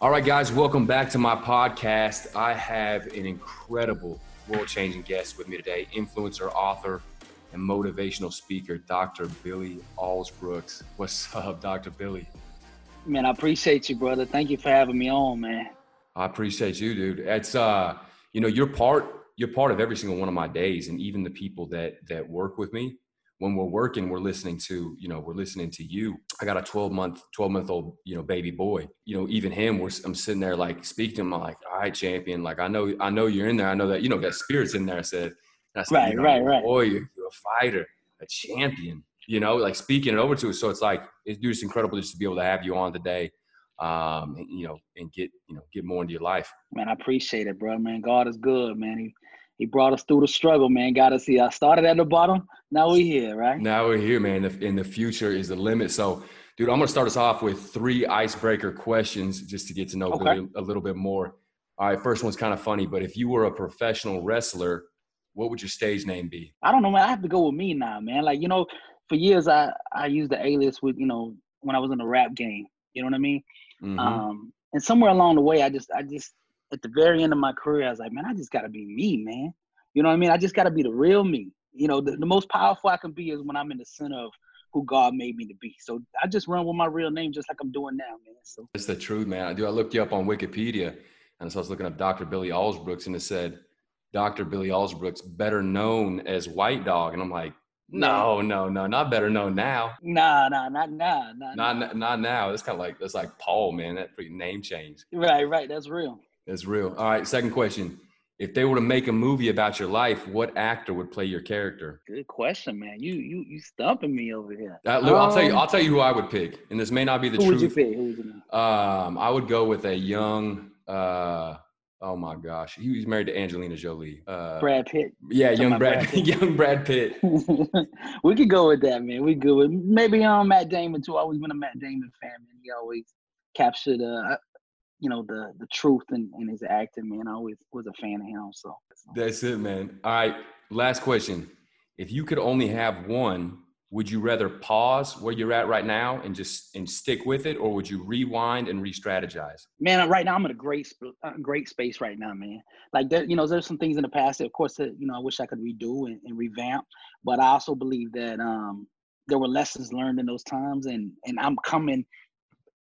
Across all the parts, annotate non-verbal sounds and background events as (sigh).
All right, guys, welcome back to my podcast. I have an incredible world changing guest with me today influencer, author, and motivational speaker, Dr. Billy Alsbrooks. What's up, Dr. Billy? Man, I appreciate you, brother. Thank you for having me on, man. I appreciate you, dude. It's uh, you know, you're part you're part of every single one of my days, and even the people that that work with me when we're working, we're listening to, you know, we're listening to you. I got a 12 month, 12 month old, you know, baby boy. You know, even him, we're, I'm sitting there like speaking to him. I'm like, all right, champion. Like, I know, I know you're in there. I know that, you know, that spirit's in there. I said, I said right, you know, right, right. Boy, you're, you're a fighter, a champion, you know, like speaking it over to us. So it's like, it's just incredible just to be able to have you on today. Um, and, you know, and get, you know, get more into your life. Man, I appreciate it, bro, man. God is good, man. He, he brought us through the struggle, man. Got us here. I started at the bottom. Now we're here, right? Now we're here, man. And the future is the limit. So, dude, I'm going to start us off with three icebreaker questions just to get to know okay. a little bit more. All right, first one's kind of funny, but if you were a professional wrestler, what would your stage name be? I don't know, man. I have to go with me now, man. Like, you know, for years I I used the alias with, you know, when I was in the rap game. You know what I mean? Mm-hmm. Um, and somewhere along the way, I just I just at the very end of my career, I was like, man, I just got to be me, man. You know what I mean? I just got to be the real me. You know, the, the most powerful I can be is when I'm in the center of who God made me to be. So I just run with my real name, just like I'm doing now, man. So it's the truth, man. I do. I looked you up on Wikipedia, and so I was looking up Dr. Billy Alsbrooks, and it said Dr. Billy Alsbrooks, better known as White Dog, and I'm like, no, no, no, not better known now. Nah, nah, not now. Nah, not, nah. not now. It's kind of like that's like Paul, man. That pretty name change. Right, right. That's real. That's real. All right. Second question. If they were to make a movie about your life, what actor would play your character? Good question, man. You you you stumping me over here. Uh, look, um, I'll tell you. I'll tell you who I would pick, and this may not be the who truth. Who would you pick? Who would you Um, I would go with a young. Uh, oh my gosh, he was married to Angelina Jolie. Uh, Brad Pitt. Yeah, young Brad, Brad (laughs) Pitt. young Brad Pitt. (laughs) we could go with that, man. We good with maybe um Matt Damon too. I always been a Matt Damon fan, man. He always captured uh you know the the truth and, and his acting man. I always was a fan of him so. That's it man. All right last question. If you could only have one would you rather pause where you're at right now and just and stick with it or would you rewind and re-strategize? Man right now i'm in a great uh, great space right now man. Like there you know there's some things in the past that of course that, you know i wish i could redo and, and revamp but i also believe that um there were lessons learned in those times and and i'm coming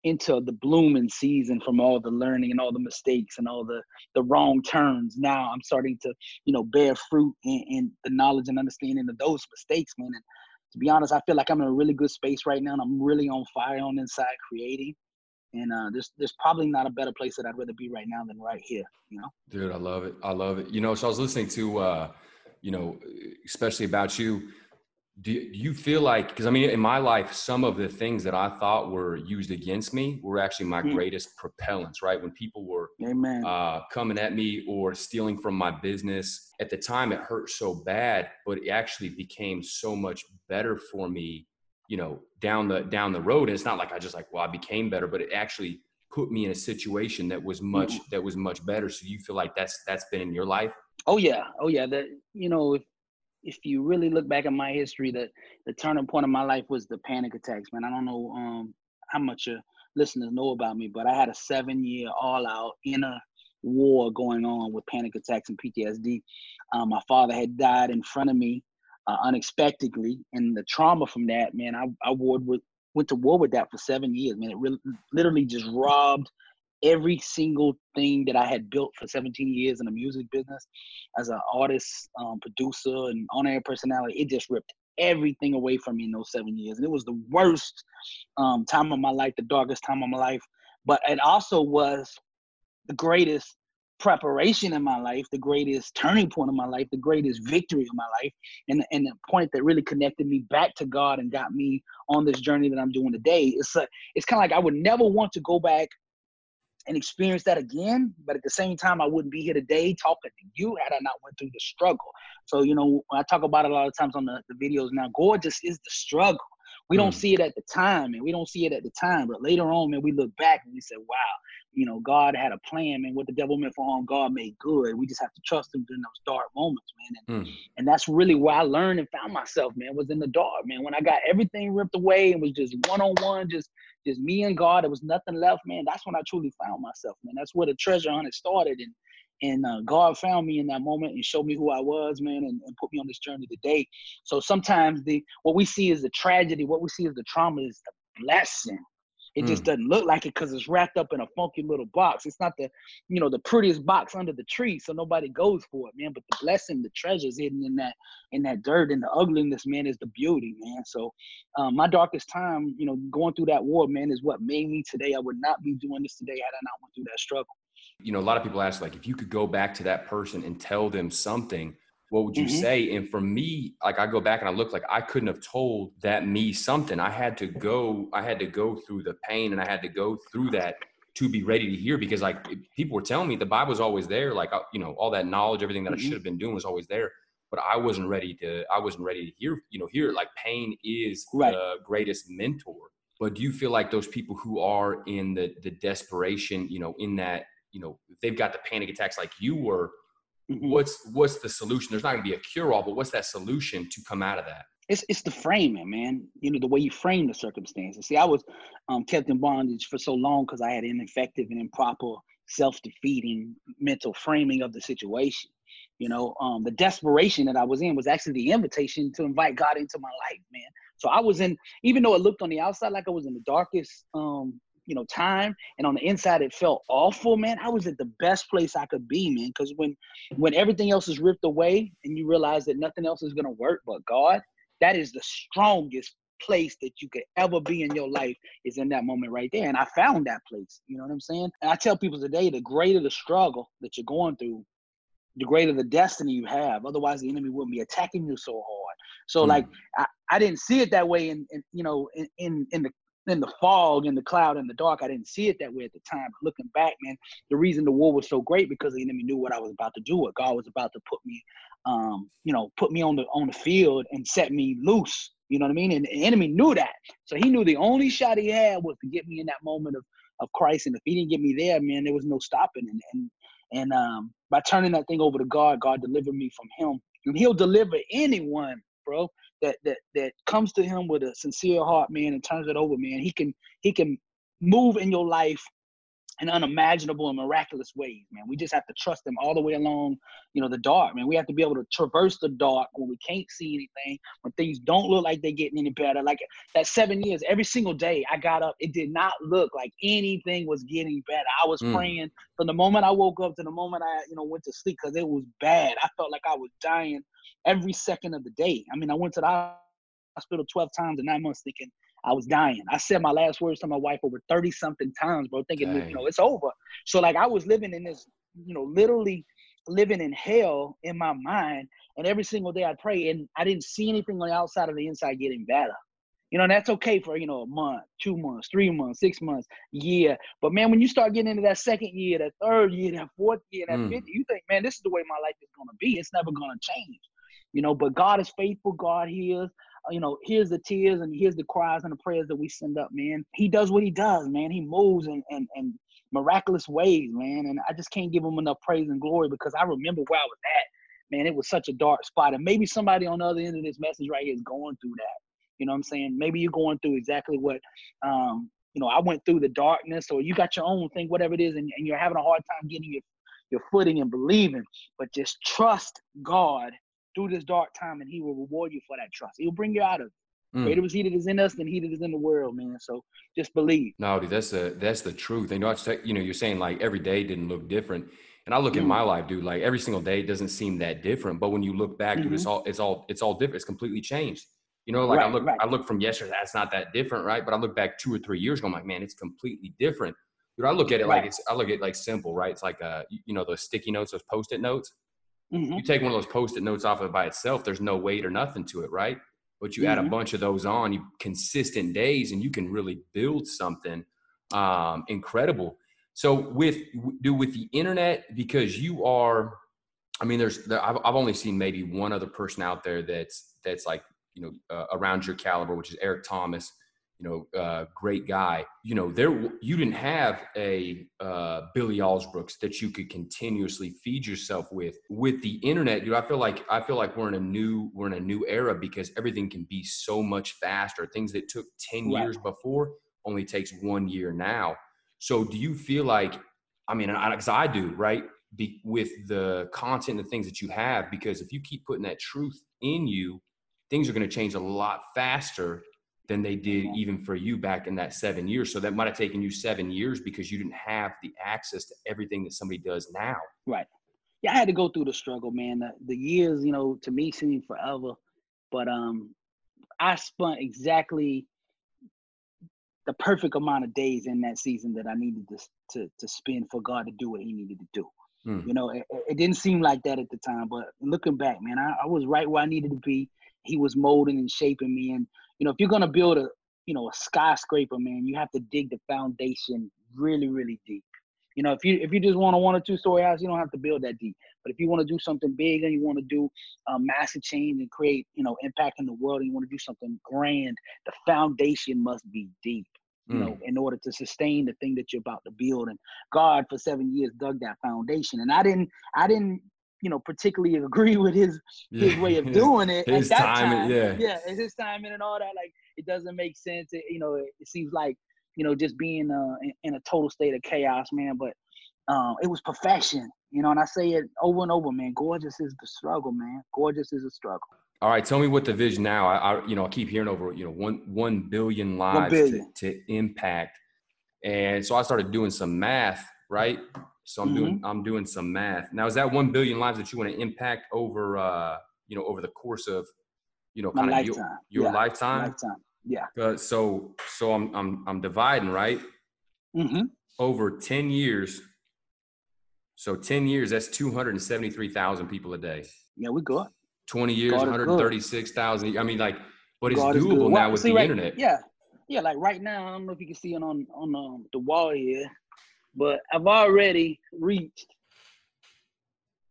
into the blooming season from all the learning and all the mistakes and all the the wrong turns now i'm starting to you know bear fruit in, in the knowledge and understanding of those mistakes man and to be honest i feel like i'm in a really good space right now and i'm really on fire on inside creating and uh, there's there's probably not a better place that I'd rather be right now than right here. You know, dude, I love it. I love it. You know, so I was listening to, uh, you know, especially about you do you feel like because i mean in my life some of the things that i thought were used against me were actually my mm. greatest propellants right? When people were uh, coming at me or stealing from my business at the time it hurt so bad but it actually became so much better for me you know down the down the road. And it's not like i just like well i became better but it actually put me in a situation that was much mm. that was much better. So you feel like that's that's been in your life? Oh yeah. Oh yeah. That you know if if you really look back at my history, that the turning point of my life was the panic attacks, man. I don't know um, how much your listeners know about me, but I had a seven year all out inner war going on with panic attacks and PTSD. Um, my father had died in front of me uh, unexpectedly, and the trauma from that, man, I, I warred with, went to war with that for seven years, man. It really, literally just robbed every single thing that I had built for 17 years in the music business as an artist, um, producer, and on air personality, it just ripped everything away from me in those seven years. And it was the worst um, time of my life, the darkest time of my life. But it also was the greatest preparation in my life, the greatest turning point of my life, the greatest victory of my life, and, and the point that really connected me back to God and got me on this journey that I'm doing today. It's it's kind of like I would never want to go back and experience that again. But at the same time, I wouldn't be here today talking to you had I not went through the struggle. So, you know, I talk about it a lot of times on the, the videos now, gorgeous is the struggle. We mm. don't see it at the time, and we don't see it at the time, but later on, man, we look back and we say, wow, you know, God had a plan, man. What the devil meant for harm, God made good. We just have to trust him during those dark moments, man. And, mm. and that's really where I learned and found myself, man, was in the dark, man. When I got everything ripped away and was just one on one, just just me and God. There was nothing left, man. That's when I truly found myself, man. That's where the treasure hunt started, and and uh, God found me in that moment and showed me who I was, man, and, and, put me on this journey today. So sometimes the what we see is the tragedy, what we see is the trauma is the blessing. It mm. just doesn't look like it because it's wrapped up in a funky little box. It's not the, you know, the prettiest box under the tree, so nobody goes for it, man. But the blessing, the treasures hidden in that, in that dirt, and the ugliness, man, is the beauty, man. So, um, my darkest time, you know, going through that war, man, is what made me today. I would not be doing this today had I not went through that struggle. You know, a lot of people ask, like, if you could go back to that person and tell them something, what would you mm-hmm. say? And for me, like I go back and I look like I couldn't have told that me something. I had to go, I had to go through the pain and I had to go through that to be ready to hear because like people were telling me the Bible was always there, like uh, you know, all that knowledge, everything that mm-hmm. I should have been doing was always there. But I wasn't ready to, I wasn't ready to hear, you know, hear like pain is right. the greatest mentor. But do you feel like those people who are in the the desperation, you know, in that you know they've got the panic attacks like you were mm-hmm. what's what's the solution? There's not going to be a cure all but what's that solution to come out of that? It's it's the framing man. You know the way you frame the circumstances. See i was um, kept in bondage for so long because i had an ineffective and improper self-defeating mental framing of the situation. You know um, the desperation that i was in was actually the invitation to invite god into my life man. So i was in even though it looked on the outside like i was in the darkest um, you know time and on the inside it felt awful man. I was at the best place i could be man? Because when when everything else is ripped away and you realize that nothing else is going to work but god that is the strongest place that you could ever be in your life is in that moment right there. And i found that place you know what i'm saying? And i tell people today the greater the struggle that you're going through the greater the destiny you have. Otherwise the enemy wouldn't be attacking you so hard. So mm. like I, I didn't see it that way in, in you know in, in in the in the fog and the cloud and the dark. I didn't see it that way at the time. But looking back, man, the reason the war was so great because the enemy knew what I was about to do. What God was about to put me, um, you know, put me on the on the field and set me loose. You know what I mean? And the enemy knew that, so he knew the only shot he had was to get me in that moment of of Christ. And if he didn't get me there, man, there was no stopping. And and and um, by turning that thing over to God, God delivered me from him, and He'll deliver anyone, bro that that that comes to him with a sincere heart, man, and turns it over, man, he can he can move in your life in unimaginable and miraculous ways, man. We just have to trust them all the way along, you know, the dark, man. We have to be able to traverse the dark when we can't see anything, when things don't look like they're getting any better. Like that seven years, every single day I got up, it did not look like anything was getting better. I was mm. praying from the moment I woke up to the moment I, you know, went to sleep because it was bad. I felt like I was dying every second of the day. I mean, I went to the hospital 12 times in nine months thinking I was dying. I said my last words to my wife over 30 something times, bro, thinking, Dang. you know, it's over. So like I was living in this, you know, literally living in hell in my mind. And every single day I pray and I didn't see anything on the outside of the inside getting better. You know, that's okay for, you know, a month, two months, three months, six months, year. But man, when you start getting into that second year, that third year, that fourth year, that mm. fifth, you think, man, this is the way my life is gonna be. It's never gonna change you know, but God is faithful. God hears, uh, you know, hears the tears and hears the cries and the prayers that we send up, man. He does what he does, man. He moves in, in, in miraculous ways, man. And I just can't give him enough praise and glory because I remember where I was at, man. It was such a dark spot. And maybe somebody on the other end of this message right here is going through that. You know what I'm saying? Maybe you're going through exactly what, um, you know, I went through the darkness or you got your own thing, whatever it is, and, and you're having a hard time getting your, your footing and believing. But just trust God through this dark time and he will reward you for that trust. He'll bring you out of it. Mm. Greater is he that is in us than he that is in the world, man. So just believe. No, dude, that's the that's the truth. And you know, you know, you're saying like every day didn't look different. And I look mm. at my life, dude, like every single day doesn't seem that different. But when you look back, mm-hmm. dude, it's mm-hmm. all it's all it's all different. It's completely changed. You know, like right, I look right. I look from yesterday, that's not that different, right? But I look back two or three years ago, I'm like, man, it's completely different. Dude, I look at it right. like it's I look at it like simple, right? It's like uh you know, those sticky notes, those post-it notes. Mm-hmm. You take one of those post-it notes off of it by itself, there's no weight or nothing to it, right? But you mm-hmm. add a mm-hmm. bunch of those on, you consistent days, and you can really build something um, incredible. So with do with the internet, because you are, I mean, there's there, I've, I've only seen maybe one other person out there that's that's like you know uh, around your caliber, which is Eric Thomas you know, uh, great guy. You know, there you didn't have a uh, Billy Alsbrooks that you could continuously feed yourself with. With the internet, dude, I feel like I feel like we're in a new we're in a new era because everything can be so much faster. Things that took ten right. years before only takes one year now. So do you feel like, I mean, because I, I, do, right? Be, with the content and the things that you have, because if you keep putting that truth in you, things are going to change a lot faster than they did even for you back in that seven years. So that might have taken you seven years because you didn't have the access to everything that somebody does now. Right. Yeah, I had to go through the struggle, man. The, the years, you know, to me seem forever, but um, I spent exactly the perfect amount of days in that season that I needed to to, to spend for God to do what He needed to do. Hmm. You know, it, it, didn't seem like that at the time, but looking back, man, I, I was right where I needed to be. He was molding and shaping me, and you know, if you're gonna build a you know a skyscraper, man, you have to dig the foundation really, really deep. You know, if you if you just want a one or two story house, you don't have to build that deep. But if you want to do something big and you want to do a massive change and create, you know, impact in the world, and you want to do something grand, the foundation must be deep. You mm. know, in order to sustain the thing that you're about to build. And God, for seven years, dug that foundation. And I didn't, I didn't you know particularly (laughs) agree with his his way of (laughs) doing it his at that timing, time. Yeah, yeah, and his timing and all that. Like it doesn't make sense. It, you know, it, it, seems like you know just being uh, in, in, a total state of chaos, man. But um, it was perfection, you know. And I say it over and over, man. Gorgeous is the struggle, man. Gorgeous is a struggle. All right, tell me what the vision now. I, I you know I keep hearing over you know one one billion lives one billion. To, to impact, and so I started doing some math, right? So I'm mm-hmm. doing I'm doing some math. Now is that one billion lives that you want to impact over uh you know over the course of you know kind of your, your yeah. lifetime? Lifetime. Yeah. Uh, so so I'm I'm I'm dividing right. Mm-hmm. Over ten years. So ten years, that's two hundred and seventy three thousand people a day. Yeah, we good. Twenty years, one hundred thirty six thousand. I mean, like, but it's God doable now with see, the right, internet. Yeah, yeah. Like right now, I don't know if you can see it on on um, the wall here but I've already reached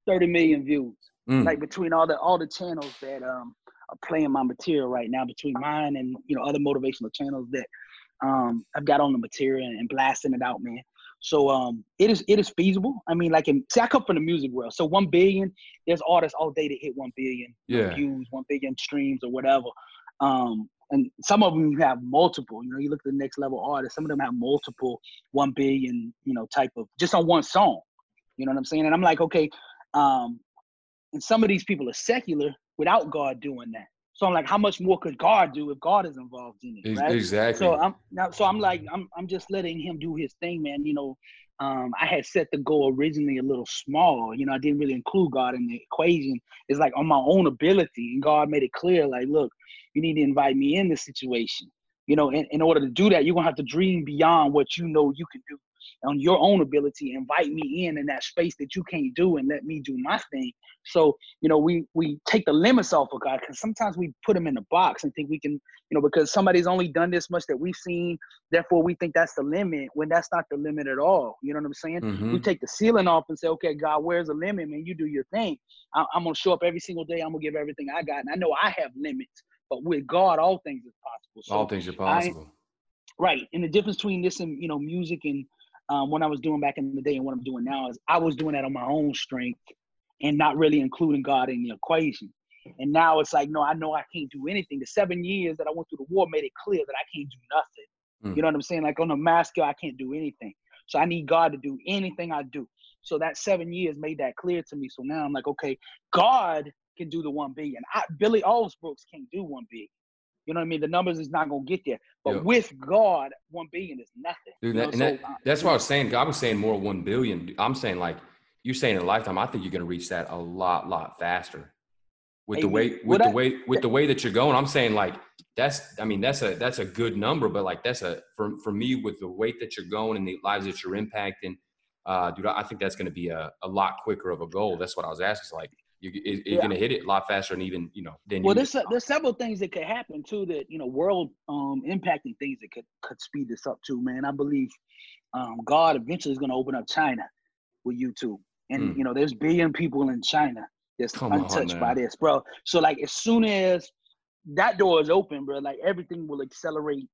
30 million views. Mm. Like between all the all the channels that um are playing my material right now, between mine and you know other motivational channels that um I've got on the material and, blasting it out, man. So um it is it is feasible. I mean, like in see, I come from the music world. So one billion, there's artists all day to hit one billion yeah. views, one billion streams or whatever. Um, and some of them have multiple. You know, you look at the next level artists. Some of them have multiple one billion, you know, type of just on one song. You know what I'm saying? And I'm like, okay, um, and some of these people are secular without God doing that. So I'm like, how much more could God do if God is involved in it? Right? Exactly. So I'm now, so I'm like, I'm I'm just letting him do his thing, man. You know, um, I had set the goal originally a little small. You know, I didn't really include God in the equation. It's like on my own ability, and God made it clear, like, look, you need to invite me in this situation. You know, in, in order to do that, you're gonna have to dream beyond what you know you can do on your own ability. Invite me in in that space that you can't do, and let me do my thing. So, you know, we we take the limits off of God because sometimes we put him in a box and think we can, you know, because somebody's only done this much that we've seen, therefore we think that's the limit when that's not the limit at all. You know what I'm saying? Mm-hmm. We take the ceiling off and say, okay, God, where's the limit, man? You do your thing. I- I'm gonna show up every single day. I'm gonna give everything I got, and I know I have limits. But with God, all things is possible. So all things are possible. I, right. And the difference between this and you know music and um, what I was doing back in the day and what I'm doing now is I was doing that on my own strength and not really including God in the equation. And now it's like, no, I know I can't do anything. The seven years that I went through the war made it clear that I can't do nothing. Mm. You know what I'm saying? Like on a mass scale, I can't do anything. So I need God to do anything I do. So that seven years made that clear to me. So now I'm like, okay, God can do the one billion. I, Billy Alsbrooks can't do one billion. You know what I mean? The numbers is not gonna get there. But yep. with God, one billion is nothing. Dude, that, know, so, that, that's what I was saying. God was saying more one billion. I'm saying like you're saying in a lifetime. I think you're gonna reach that a lot, lot faster. With the way, with the I, way, with the way that you're going, I'm saying like that's. I mean, that's a that's a good number, but like that's a for for me with the weight that you're going and the lives that you're impacting, uh, dude. I think that's gonna be a, a lot quicker of a goal. That's what I was asking. Like you, you're yeah. going to hit it a lot faster and even you know than well there's, there's several things that could happen too that you know world um impacting things that could could speed this up too man. I believe um god eventually is going to open up china with youtube. And mm. you know there's billion people in china that's Come untouched on, by this bro. So like as soon as that door is open bro like everything will accelerate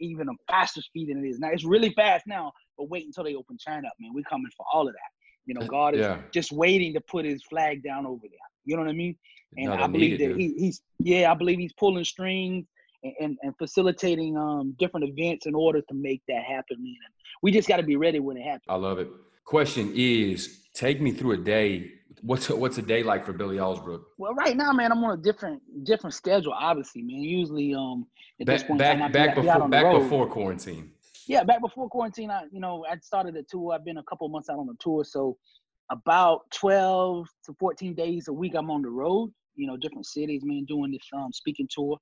even a faster speed than it is. Now it's really fast now but wait until they open china up man. We're coming for all of that you know, God is yeah. just waiting to put his flag down over there. You know what I mean? And I believe that he, he's yeah, I believe he's pulling strings and, and facilitating um, different events in order to make that happen. We just got to be ready when it happens. I love it. Question is, take me through a day. What's a, what's a day like for Billy Alsbrook? Well, right now, man, I'm on a different different schedule. Obviously, man. Usually, um, at back, this point, back, back before back before quarantine. Yeah, back before quarantine, I you know I started a tour. I've been a couple months out on the tour, so about 12 to 14 days a week I'm on the road. You know, different cities, man, doing this um, speaking tour.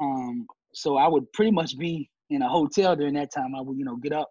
Um, so I would pretty much be in a hotel during that time. I would, you know, get up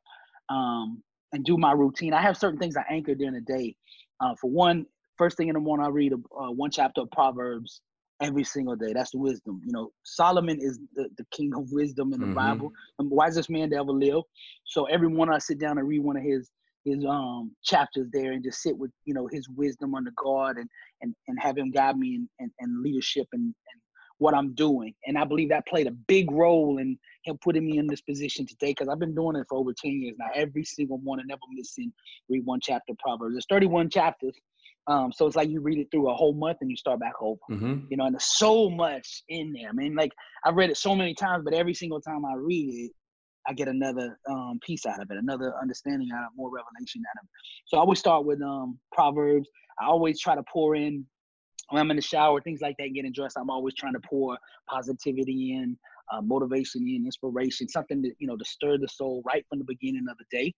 um, and do my routine. I have certain things I anchor during the day. Uh, for one, first thing in the morning, I read a, uh, one chapter of Proverbs every single day. That's the wisdom. You know, Solomon is the, the king of wisdom in the mm-hmm. Bible, the wisest man to ever live. So every morning I sit down and read one of his his um chapters there and just sit with you know his wisdom under God and and and have him guide me in, in, in leadership and, and what I'm doing. And I believe that played a big role in him putting me in this position today because I've been doing it for over 10 years now. Every single morning, never missing, read one chapter of Proverbs. There's 31 chapters. Um, so it's like you read it through a whole month and you start back over. Mm-hmm. You know, and there's so much in there. I mean, like I've read it so many times, but every single time I read it, I get another um, piece out of it, another understanding out of more revelation out of it. So I always start with um, Proverbs. I always try to pour in when I'm in the shower, things like that, getting dressed. I'm always trying to pour positivity in, uh, motivation in, inspiration, something that you know to stir the soul right from the beginning of the day.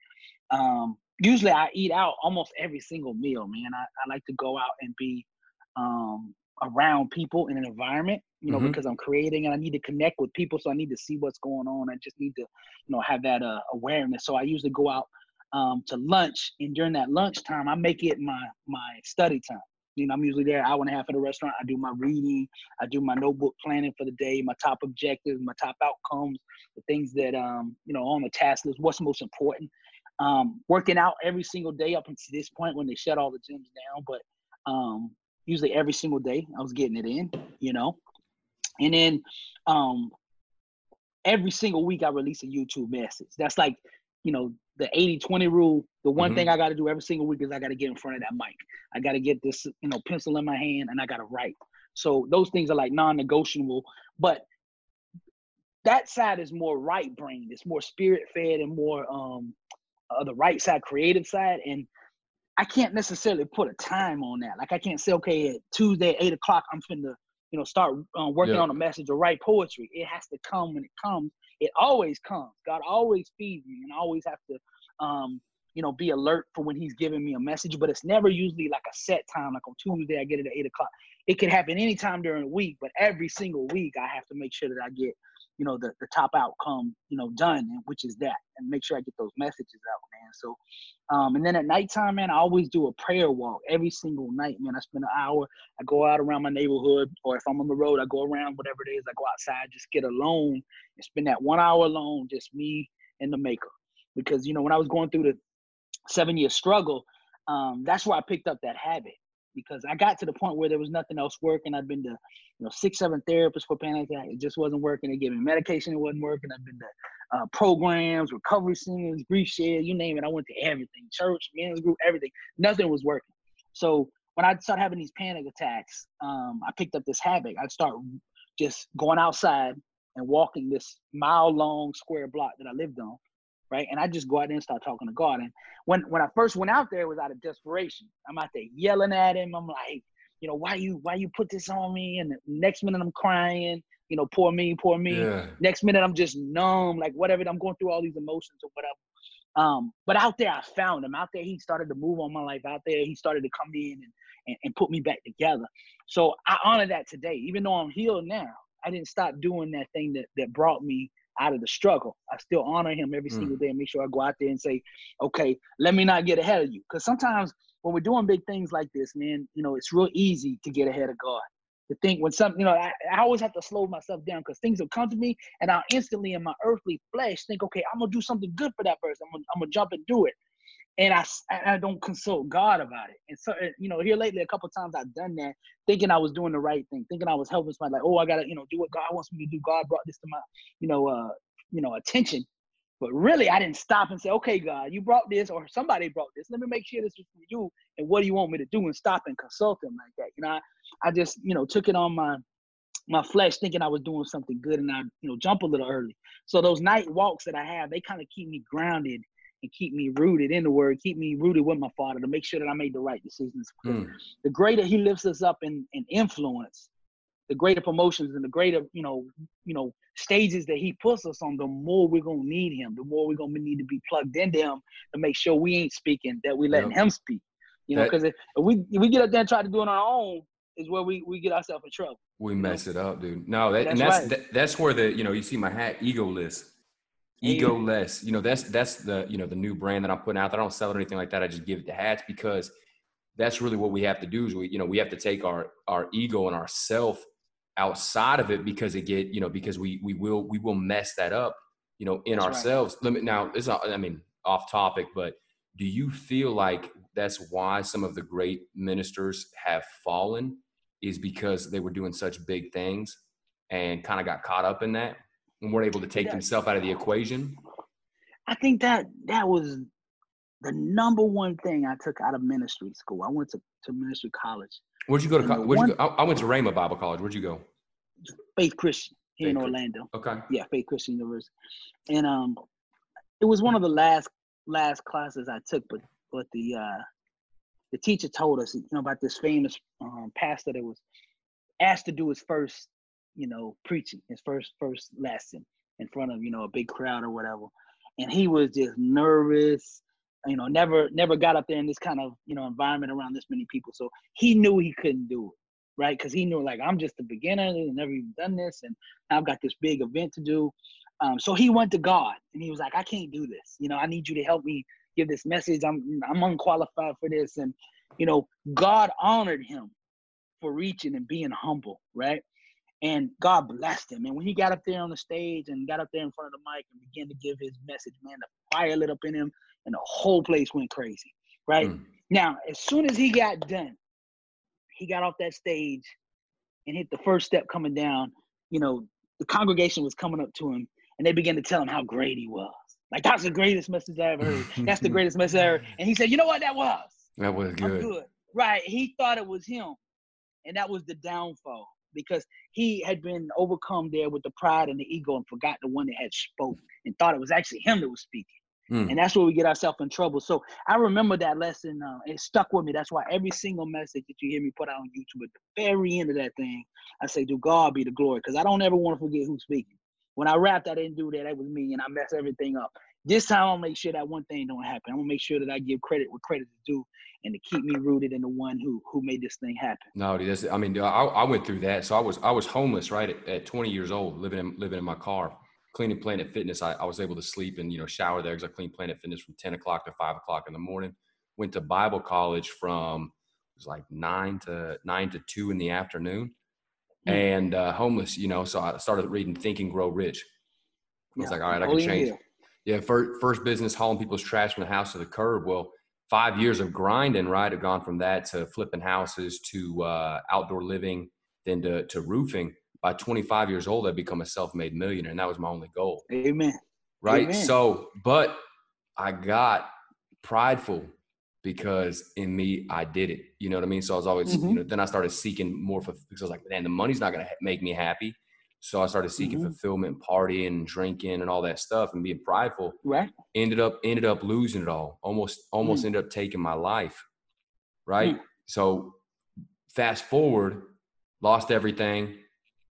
Um, usually, I eat out almost every single meal. Man, I, I like to go out and be um, around people in an environment, you know, mm-hmm. because I'm creating and I need to connect with people. So I need to see what's going on. I just need to, you know, have that uh, awareness. So I usually go out um, to lunch, and during that lunch time, I make it my my study time. You know, I'm usually there hour and a half at the restaurant. I do my reading, I do my notebook planning for the day, my top objectives, my top outcomes, the things that um, you know, on the task list, what's most important. Um, working out every single day up until this point when they shut all the gyms down, but um, usually every single day I was getting it in, you know. And then um every single week I release a YouTube message. That's like, you know, the 80-20 rule. The one mm-hmm. thing I gotta do every single week is I gotta get in front of that mic. I gotta get this, you know, pencil in my hand and I gotta write. So those things are like non-negotiable. But that side is more right brain. It's more spirit fed and more um uh, the right side, creative side. And I can't necessarily put a time on that. Like I can't say, okay, at Tuesday at eight o'clock, I'm finna, you know, start uh, working yeah. on a message or write poetry. It has to come when it comes. It always comes. God always feeds me, and I always have to, um, you know, be alert for when He's giving me a message. But it's never usually like a set time. Like on Tuesday, I get it at eight o'clock. It can happen anytime during the week, but every single week, I have to make sure that I get you know the, the top outcome you know done which is that and make sure i get those messages out man. So um and then at nighttime man i always do a prayer walk every single night man. I spend an hour i go out around my neighborhood or if i'm on the road i go around whatever it is i go outside just get alone and spend that one hour alone just me and the maker. Because you know when i was going through the seven year struggle um that's where i picked up that habit because I got to the point where there was nothing else working. I've been to, you know, six, seven therapists for panic attack. It just wasn't working. They gave me medication. It wasn't working. I've been to uh, programs, recovery centers, grief share, you name it. I went to everything, church, men's group, everything. Nothing was working. So when I started having these panic attacks, um, I picked up this habit. I'd start just going outside and walking this mile long square block that I lived on right? And I just go out there and start talking to God. And when when I first went out there, it was out of desperation. I'm out there yelling at him. I'm like, you know, why you why you put this on me? And the next minute I'm crying. You know, poor me, poor me. Yeah. Next minute I'm just numb, like whatever. I'm going through all these emotions or whatever. Um, but out there I found him. Out there he started to move on my life. Out there he started to come in and, and, and put me back together. So I honor that today. Even though I'm healed now, I didn't stop doing that thing that that brought me out of the struggle. I still honor him every mm. single day and make sure I go out there and say, okay, let me not get ahead of you. Because sometimes when we're doing big things like this, man, you know, it's real easy to get ahead of God. To think when something, you know, I, I always have to slow myself down because things will come to me and I'll instantly in my earthly flesh think, okay, I'm gonna do something good for that person. I'm I'm gonna jump and do it and I, I don't consult God about it. And so, you know, here lately, a couple times I've done that, thinking I was doing the right thing, thinking I was helping somebody. Like, oh, I gotta, you know, do what God wants me to do. God brought this to my, you know, uh, you know, attention. But really, I didn't stop and say, okay, God, you brought this, or somebody brought this. Let me make sure this is for you. And what do you want me to do? And stop and consult Him like that. You know, I, I just, you know, took it on my my flesh thinking I was doing something good and I, you know, jump a little early. So those night walks that I have, they kind of keep me grounded and keep me rooted in the word, keep me rooted with my father to make sure that I made the right decisions. Mm. The greater he lifts us up in, in influence, the greater promotions and the greater, you know, you know, stages that he puts us on, the more we're gonna need him, the more we're gonna need to be plugged into him to make sure we ain't speaking, that we letting yep. him speak. You know, because if, if, we if we get up there and try to do it on our own, is where we we get ourselves in trouble. We mess know? it up, dude. No, that, that's and that's right. that, that's where the you know you see my hat egoless, egoless. You know that's that's the you know the new brand that I'm putting out. There. I don't sell it or anything like that. I just give it to hats because that's really what we have to do. Is we you know we have to take our our ego and our self outside of it because it get you know because we we will we will mess that up you know in that's ourselves. Right. Now it's is I mean off topic, but do you feel like that's why some of the great ministers have fallen is because they were doing such big things and kind of got caught up in that and weren't able to take themselves out of the equation? I think that that was the number one thing I took out of ministry school. I went to, to ministry college. Where'd you go to? college? Go? I, I, went to Rhema Bible College. Where'd you go? Faith Christian here Faith in Orlando. Okay. Yeah, Faith Christian University, and um, it was one of the last last classes I took, but but the uh, the teacher told us, you know, about this famous um, pastor that was asked to do his first, you know, preaching, his first first lesson in front of you know a big crowd or whatever, and he was just nervous. You know, never never got up there in this kind of you know environment around this many people, so he knew he couldn't do it, right? Because he knew like I'm just a beginner and never even done this, and I've got this big event to do. Um, so he went to God and he was like, I can't do this. You know, I need you to help me give this message. I'm I'm unqualified for this. And you know, God honored him for reaching and being humble, right? And God blessed him. And when he got up there on the stage and got up there in front of the mic and began to give his message, man, the fire lit up in him and the whole place went crazy, right? Mm. Now, as soon as he got done, he got off that stage and hit the first step coming down. You know, the congregation was coming up to him and they began to tell him how great he was. Like that's the greatest message I ever heard. That's the (laughs) greatest message ever. And he said, "You know what? That was. That was good. good. Right? He thought it was him, and that was the downfall because he had been overcome there with the pride and the ego and forgot the one that had spoke and thought it was actually him that was speaking. Mm. And that's where we get ourselves in trouble. So I remember that lesson. Uh, it stuck with me. That's why every single message that you hear me put out on YouTube, at the very end of that thing, I say, "Do God be the glory," because I don't ever want to forget who's speaking. When I rapped, I didn't do that. That was me, and I messed everything up. This time, I'll make sure that one thing don't happen. I'm gonna make sure that I give credit where credit is due, and to keep me rooted in the one who who made this thing happen. No, that's, I mean, I, I went through that. So I was I was homeless right at, at 20 years old, living in living in my car, cleaning Planet Fitness. I, I was able to sleep and you know shower there because I cleaned Planet Fitness from 10 o'clock to five o'clock in the morning. Went to Bible college from it was like nine to nine to two in the afternoon Hmm. and uh, homeless, you know. So I started reading Think and Grow Rich. I was yeah. like, all right, I can change. Yeah, first, first business hauling people's trash from the house to the curb. Well, five years of grinding, right? I've gone from that to flipping houses to uh, outdoor living, then to, to roofing. By 25 years old, I become a self-made millionaire, and that was my only goal. Amen. Right. Amen. So, but I got prideful because in me I did it. You know what I mean? So I was always, mm-hmm. you know, then I started seeking more for because I was like, man, the money's not gonna make me happy. So I started seeking mm-hmm. fulfillment, partying, drinking, and all that stuff, and being prideful. Right. Ended up ended up losing it all. Almost almost mm. ended up taking my life. Right. Mm. So fast forward, lost everything,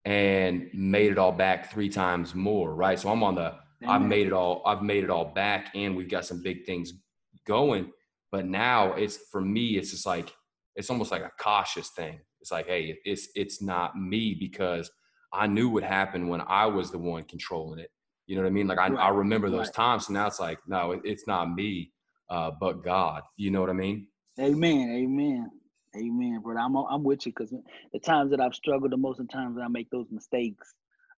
and made it all back three times more. Right. So I'm on the. I've made it all. I've made it all back, and we've got some big things going but now it's for me, it's just like it's almost like a cautious thing. It's like, hey, it's it's not me because I knew what happened when I was the one controlling it. You know what I mean? Like I, right. I remember those right. times. So now it's like, no, it, it's not me, uh, but God. You know what I mean? Amen. Amen. Amen, brother. I'm I'm with you because the times that I've struggled the most, and times that I make those mistakes.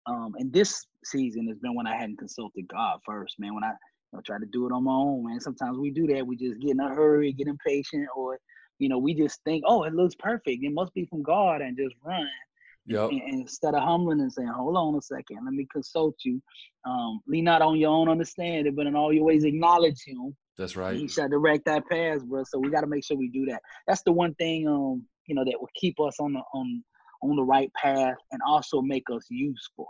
Um, and this season has been when I hadn't consulted God first, man. When I know, try to do it on my own, man. Sometimes we do that. We just get in a hurry, get impatient, or you know, we just think, oh, it looks perfect. It must be from God, and just run. Yep. And, and instead of humbling and saying, hold on a second, let me consult you. Um, lean not on your own understanding, but in all your ways acknowledge Him. That's right. He shall direct that path, bro. So we got to make sure we do that. That's the one thing, um, you know, that will keep us on the on on the right path and also make us useful.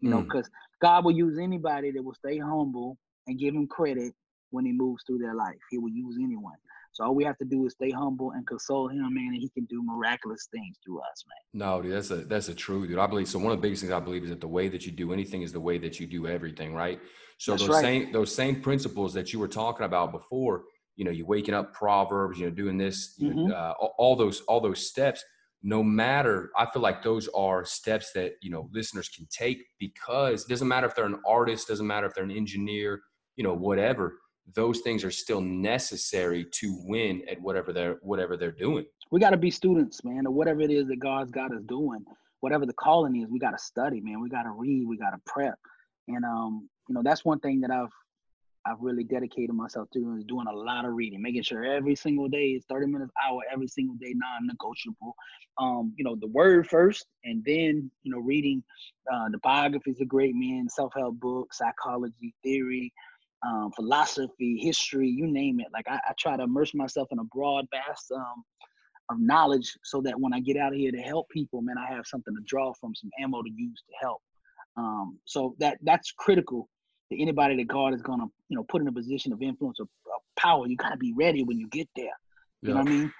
You know, because mm. God will use anybody that will stay humble and give him credit when he moves through their life. He will use anyone. So all we have to do is stay humble and console him, man, and he can do miraculous things through us, man. No, dude, that's a that's a true dude. I believe so. One of the biggest things I believe is that the way that you do anything is the way that you do everything, right? So that's those right. same those same principles that you were talking about before, you know, you waking up Proverbs, you know, doing this, mm-hmm. know, uh, all those all those steps. No matter, I feel like those are steps that you know listeners can take because it doesn't matter if they're an artist, doesn't matter if they're an engineer, you know, whatever those things are still necessary to win at whatever they're whatever they're doing. We got to be students, man, or whatever it is that God's got us doing. Whatever the calling is, we got to study, man. We got to read, we got to prep, and um, you know that's one thing that I've I've really dedicated myself to is doing a lot of reading, making sure every single day is 30 minutes, hour, every single day, non-negotiable. Um, you know, the word first, and then you know, reading uh, the biographies of great men, self-help books, psychology, theory, um, philosophy, history, you name it. Like I, I, try to immerse myself in a broad, vast um, of knowledge so that when I get out of here to help people, man, I have something to draw from, some ammo to use to help. Um, so that that's critical to anybody that God is gonna, you know, put in a position of influence or, or power. You gotta be ready when you get there. You yeah. know what I mean?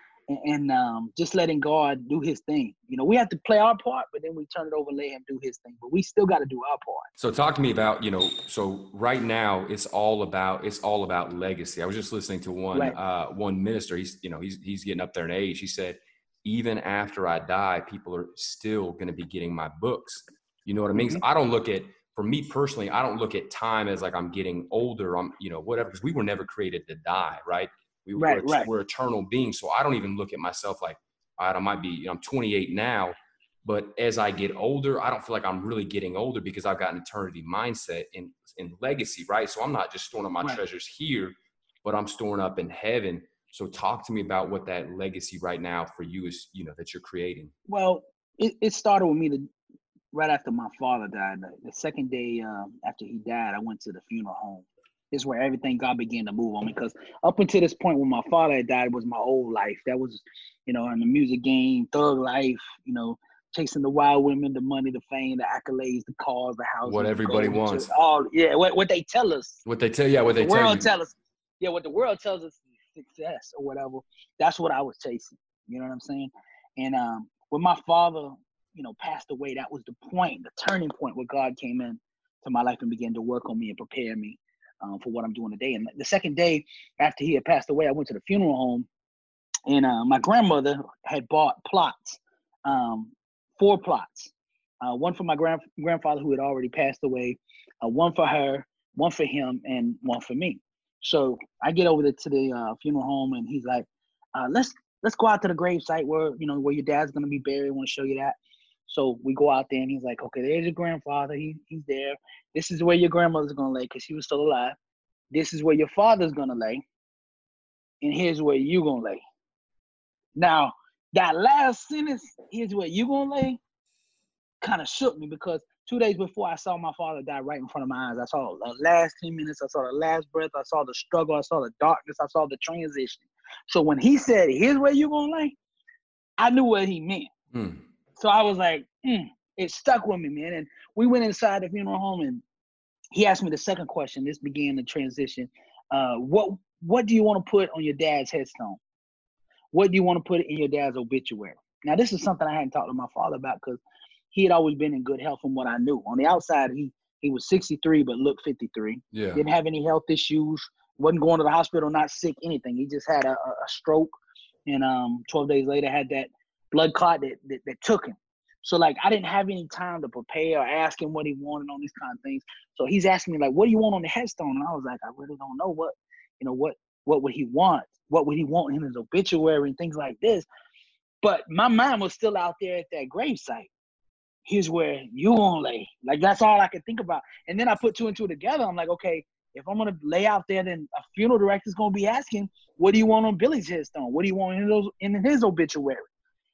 And, um, just letting God do His thing. You know, we have to play our part, but then we turn it over, and let Him do His thing. But we still got to do our part. So, talk to me about you know. So right now, it's all about it's all about legacy. I was just listening to one right. uh, one minister. He's you know he's he's getting up there in age. He said, even after I die, people are still going to be getting my books. You know what I mean? Mm-hmm. I don't look at for me personally, I don't look at time as like I'm getting older. I'm you know whatever because we were never created to die, right? We, right, we're, right. we're eternal beings. So I don't even look at myself like, all right, I might be, you know, I'm 28 now, but as I get older, I don't feel like I'm really getting older because I've got an eternity mindset in, in legacy, right? So I'm not just storing up my right. treasures here, but I'm storing up in heaven. So talk to me about what that legacy right now for you is, you know, that you're creating. Well, it, it started with me the, right after my father died. The, second day um, after he died, I went to the funeral home is where everything God began to move on me. Because up until this point, when my father had died, was my old life. That was, you know, in the music game, thug life, you know, chasing the wild women, the money, the fame, the accolades, the cars, the houses. What everybody wants. All yeah, what, what they tell us. What they tell yeah, what they the tell world you. tell us. Yeah, what the world tells us success or whatever. That's what I was chasing. You know what I'm saying? And um, when my father, you know, passed away, that was the point, the turning point where God came in to my life and began to work on me and prepare me um, for what I'm doing today. And the second day after he had passed away, I went to the funeral home, and uh, my grandmother had bought plots, um, four plots, uh, one for my grand grandfather who had already passed away, uh, one for her, one for him, and one for me. So I get over to the uh, funeral home, and he's like, uh, "Let's let's go out to the grave site where you know where your dad's gonna be buried. I want to show you that." So we go out there and he's like, okay, there's your grandfather. He, he's there. This is where your grandmother's to lay because she was still alive. This is where your father's to lay. And here's where you're going to lay. Now, that last sentence, here's where you're going to lay, kind of shook me because two days before I saw my father die right in front of my eyes. I saw the last 10 minutes. I saw the last breath. I saw the struggle. I saw the darkness. I saw the transition. So when he said, here's where you're to lay, I knew what he meant. Hmm. So I was like, mm, it stuck with me, man. And we went inside the funeral home, and he asked me the second question. This began the transition. Uh, what What do you want to put on your dad's headstone? What do you want to put in your dad's obituary? Now, this is something I hadn't talked to my father about because he had always been in good health from what I knew. On the outside, he he was 63 but looked 53. Yeah. Didn't have any health issues. Wasn't going to the hospital, not sick, anything. He just had a, a stroke, and um, 12 days later had that blood clot that, that, that took him. So like I didn't have any time to prepare or ask him what he wanted on these kind of things. So he's asking me like, "What do you want on the headstone?" And I was like, "I really don't know what, you know, what what would he want? What would he want in his obituary and things like this?" But my mind was still out there at that gravesite. Here's where you gonna lay. Like that's all I could think about. And then I put two and two together. I'm like, okay, if I'm gonna lay out there, then a funeral director's gonna be asking, "What do you want on Billy's headstone? What do you want in his in his obituary?"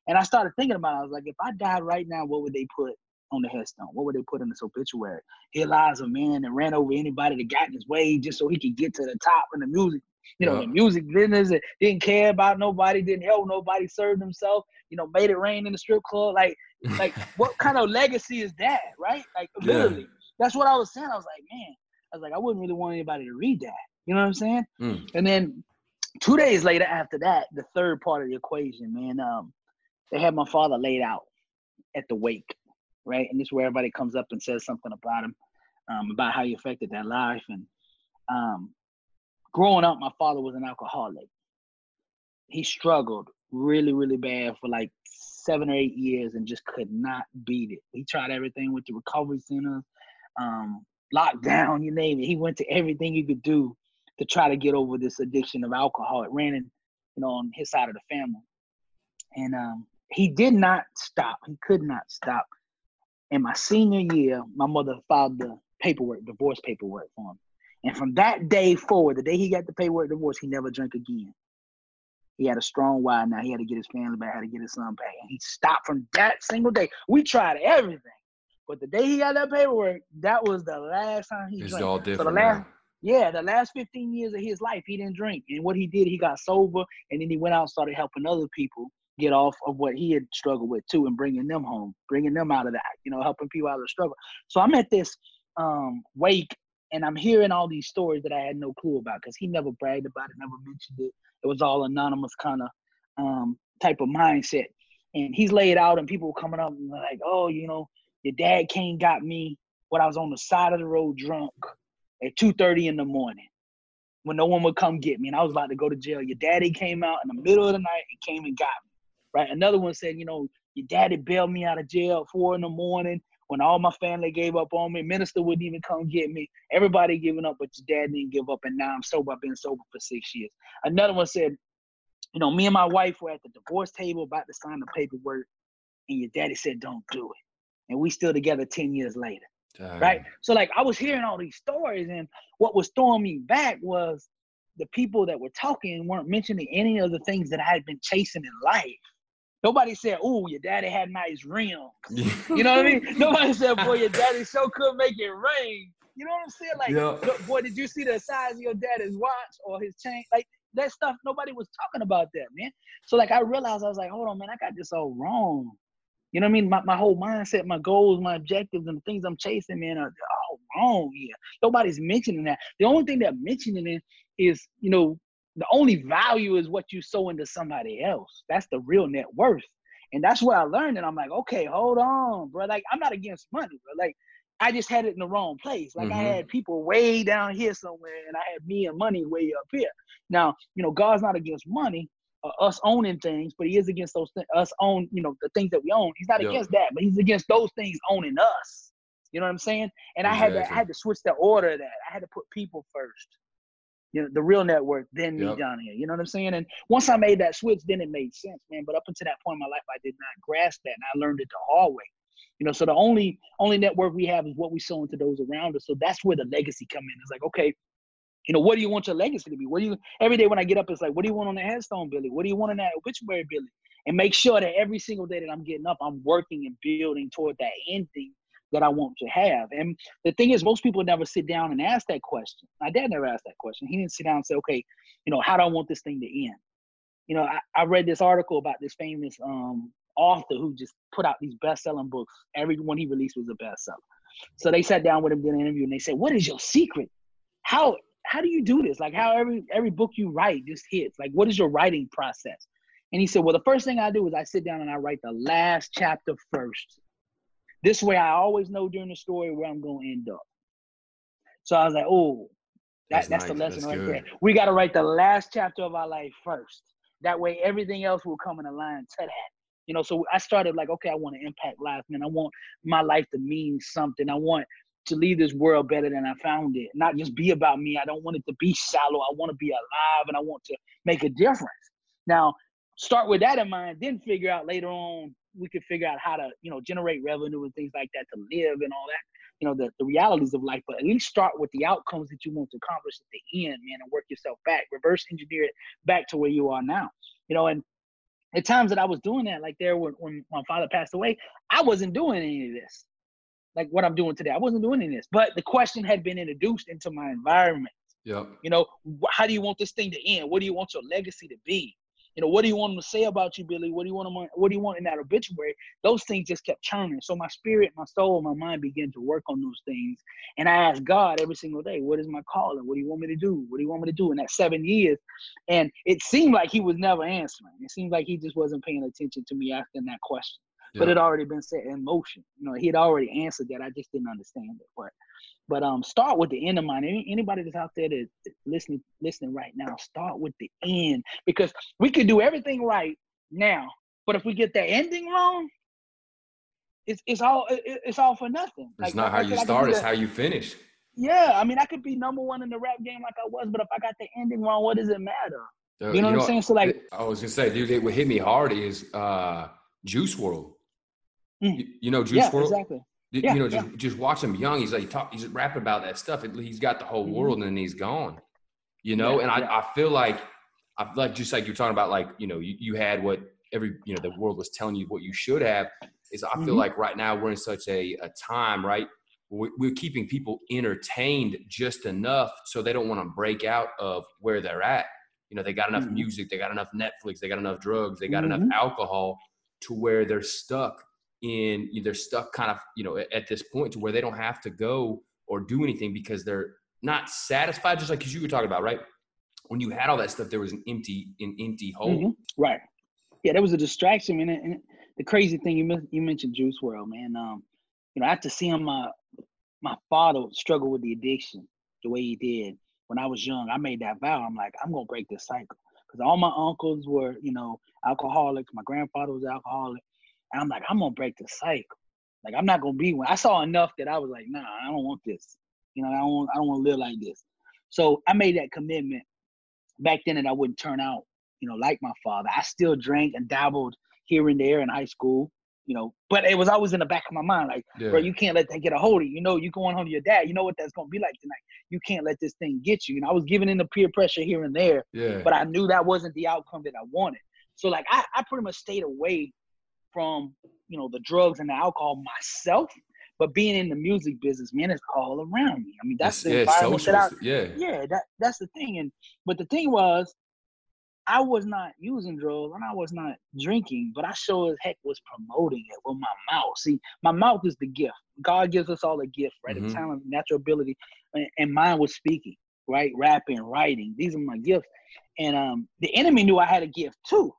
And I started thinking about it. I was like, if I died right now, what would they put on the headstone? What would they put in this obituary? Here lies a man that ran over anybody that got in his way just so he could get to the top in the music. you know, the music business, didn't care about nobody, didn't help nobody, served himself, you know, made it rain in the strip club. Like, like (laughs) what kind of legacy is that, right? Like literally. Yeah. That's what I was saying. I was like, man, I was like, I wouldn't really want anybody to read that. You know what I'm saying? Mm. And then two days later after that, the third part of the equation, man, um, they had my father laid out at the wake, right? And this is where everybody comes up and says something about him, um, about how he affected their life. And um, growing up, my father was an alcoholic. He struggled really, really bad for like seven or eight years and just could not beat it. He tried everything with the recovery centers, um, lockdown, (laughs) you name it. He went to everything he could do to try to get over this addiction of alcohol. It ran in, you know, on his side of the family. And um, he did not stop. He could not stop. In my senior year, my mother filed the paperwork, divorce paperwork for him. And from that day forward, the day he got the paperwork divorce, he never drank again. He had a strong why now. He had to get his family back, had to get his son back. And he stopped from that single day. We tried everything. But the day he got that paperwork, that was the last time he it's drank. all different. So the last, yeah, the last 15 years of his life, he didn't drink. And what he did, he got sober and then he went out and started helping other people get off of what he had struggled with too and bringing them home, bringing them out of that, you know, helping people out of the struggle. So I'm at this um, wake and I'm hearing all these stories that I had no clue about because he never bragged about it, never mentioned it. It was all anonymous kind of um, type of mindset. And he's laid out and people coming up and like, oh, you know, your dad came got me when I was on the side of the road drunk at 2.30 in the morning when no one would come get me and I was about to go to jail. Your daddy came out in the middle of the night and came and got me, right? Another one said, you know, your daddy bailed me out of jail at four in the morning when all my family gave up on me. Minister wouldn't even come get me. Everybody giving up, but your dad didn't give up. And now I'm sober. I've been sober for six years. Another one said, you know, me and my wife were at the divorce table about to sign the paperwork, and your daddy said, don't do it and we still together 10 years later. Dang. Right. So like I was hearing all these stories and what was throwing me back was the people that were talking weren't mentioning any of the things that I had been chasing in life. Nobody said, "Oh, your daddy had nice rims." you know what I mean? (laughs) Nobody said, "Boy, your daddy so could make it rain." You know what I'm saying? Like, yeah. boy, did you see the size of your daddy's watch or his chain? Like that stuff. Nobody was talking about that, man. So like, I realized I was like, "Hold on, man, I got this all wrong." You know what I mean? My, my whole mindset, my goals, my objectives, and the things I'm chasing, man, are all wrong here. Nobody's mentioning that. The only thing they're mentioning it is, you know, the only value is what you sow into somebody else. That's the real net worth. And that's what I learned. And I'm like, okay, hold on, bro. Like, I'm not against money, bro. Like, I just had it in the wrong place. Like mm-hmm. I had people way down here somewhere, and I had me and money way up here. Now, you know, God's not against money, uh, us owning things, but he is against those th- us own, you know, the things that we own. He's not yep. against that, but he's against those things owning us. You know what I'm saying? And exactly. I had to I had to switch the order of that. I had to put people first. You know, the real network, then yep. me down here. You know what I'm saying? And once I made that switch, then it made sense, man. But up until that point in my life, I did not grasp that, and I learned it the hard way. You know, so the only only network we have is what we sow into those around us. So that's where the legacy come in. It's like, okay, you know, what do you want your legacy to be? What do you every day when I get up, it's like, what do you want on the headstone, Billy? What do you want in that obituary, Billy? And make sure that every single day that I'm getting up, I'm working and building toward that ending that I want to have. And the thing is, most people never sit down and ask that question. My dad never asked that question. He didn't sit down and say, okay, you know, how do I want this thing to end? You know, I, I read this article about this famous um, author who just put out these best-selling books. Every one he released was a bestseller. So they sat down with him, did an interview, and they said, "What is your secret? How how do you do this? Like how every every book you write just hits. Like what is your writing process? And he said, Well, the first thing I do is I sit down and I write the last chapter first. This way I always know during the story where I'm gonna end up. So I was like, oh, that, that's, that's nice. the lesson that's right good. there. We gotta write the last chapter of our life first. That way everything else will come in line to that. You know, so I started like, okay, I want to impact life, man. I want my life to mean something. I want to leave this world better than I found it. Not just be about me. I don't want it to be shallow. I want to be alive and I want to make a difference. Now, start with that in mind, then figure out later on we could figure out how to, you know, generate revenue and things like that to live and all that, you know, the, the realities of life. But at least start with the outcomes that you want to accomplish at the end, man, and work yourself back, reverse engineer it back to where you are now. You know, and at times that I was doing that, like there when, when my father passed away, I wasn't doing any of this like what I'm doing today. I wasn't doing any of this, but the question had been introduced into my environment. yeah You know, how do you want this thing to end? What do you want your legacy to be? You know, what do you want them to say about you, Billy? What do you want them? What do you want in that obituary? Those things just kept churning. So my spirit, my soul, my mind began to work on those things. And I asked God every single day, "What is my calling? What do you want me to do? What do you want me to do?" In that seven years, and it seemed like He was never answering. It seemed like He just wasn't paying attention to me asking that question. But it already been set in motion. You know, He had already answered that. I just didn't understand it. But but um, start with the end of mind. Any, anybody that's out there that's listening, listening right now, start with the end because we could do everything right now, but if we get the ending wrong, it's it's all it's all for nothing. It's like, not how you start; it's how you finish. Yeah, I mean, I could be number one in the rap game like I was, but if I got the ending wrong, what does it matter? Uh, you know you what I'm saying? So like, I was gonna say, dude, it would hit me hard is uh, Juice WRLD. Mm. You, you, know Juice yeah, WRLD? Exactly. Yeah, you know, just yeah. just watch him young. He's like talk, he's rapping about that stuff. He's got the whole mm-hmm. world, and then he's gone. You know, and I. I feel like I like just like you're talking about, like you know, you, you had what every you know the world was telling you what you should have. Is I feel mm-hmm. like right now we're in such a, a time, right? We're, we're keeping people entertained just enough so they don't want to break out of where they're at. You know, they got enough mm-hmm. music, they got enough Netflix, they got enough drugs, they got enough mm-hmm. alcohol to where they're stuck in they're stuck kind of you know at this point to where they don't have to go or do anything because they're not satisfied just like because you were talking about right? When you had all that stuff there was an empty an empty hole. Mm-hmm. right. Yeah there was a distraction man and the crazy thing you you mentioned Juice WRLD man um you know after seeing my my father struggle with the addiction the way he did when i was young. I made that vow. I'm like i'm gonna break this cycle. Because all my uncles were you know alcoholics. My grandfather was alcoholic and I'm like, I'm gonna break the cycle. Like I'm not gonna be one. I saw enough that I was like, nah, I don't want this. You know, I don't I don't want to live like this. So I made that commitment back then that I wouldn't turn out, you know, like my father. I still drank and dabbled here and there in high school, you know, but it was always in the back of my mind, like, yeah. bro, you can't let that get a hold of you. You know, you're going home to your dad, you know what that's gonna be like tonight. You can't let this thing get you. And I was giving in the peer pressure here and there, yeah. but I knew that wasn't the outcome that I wanted. So like I, I pretty much stayed away from you know the drugs and the alcohol myself, but being in the music business, man, it's all around me. I mean, that's it's, the yeah, environment that I, yeah, yeah, that that's the thing. And but the thing was, I was not using drugs and I was not drinking, but I sure as heck was promoting it with my mouth. See, my mouth is the gift. God gives us all a gift, right? Mm-hmm. A talent, natural ability, and, and mine was speaking, right? Rapping, writing. These are my gifts. And um, the enemy knew I had a gift too.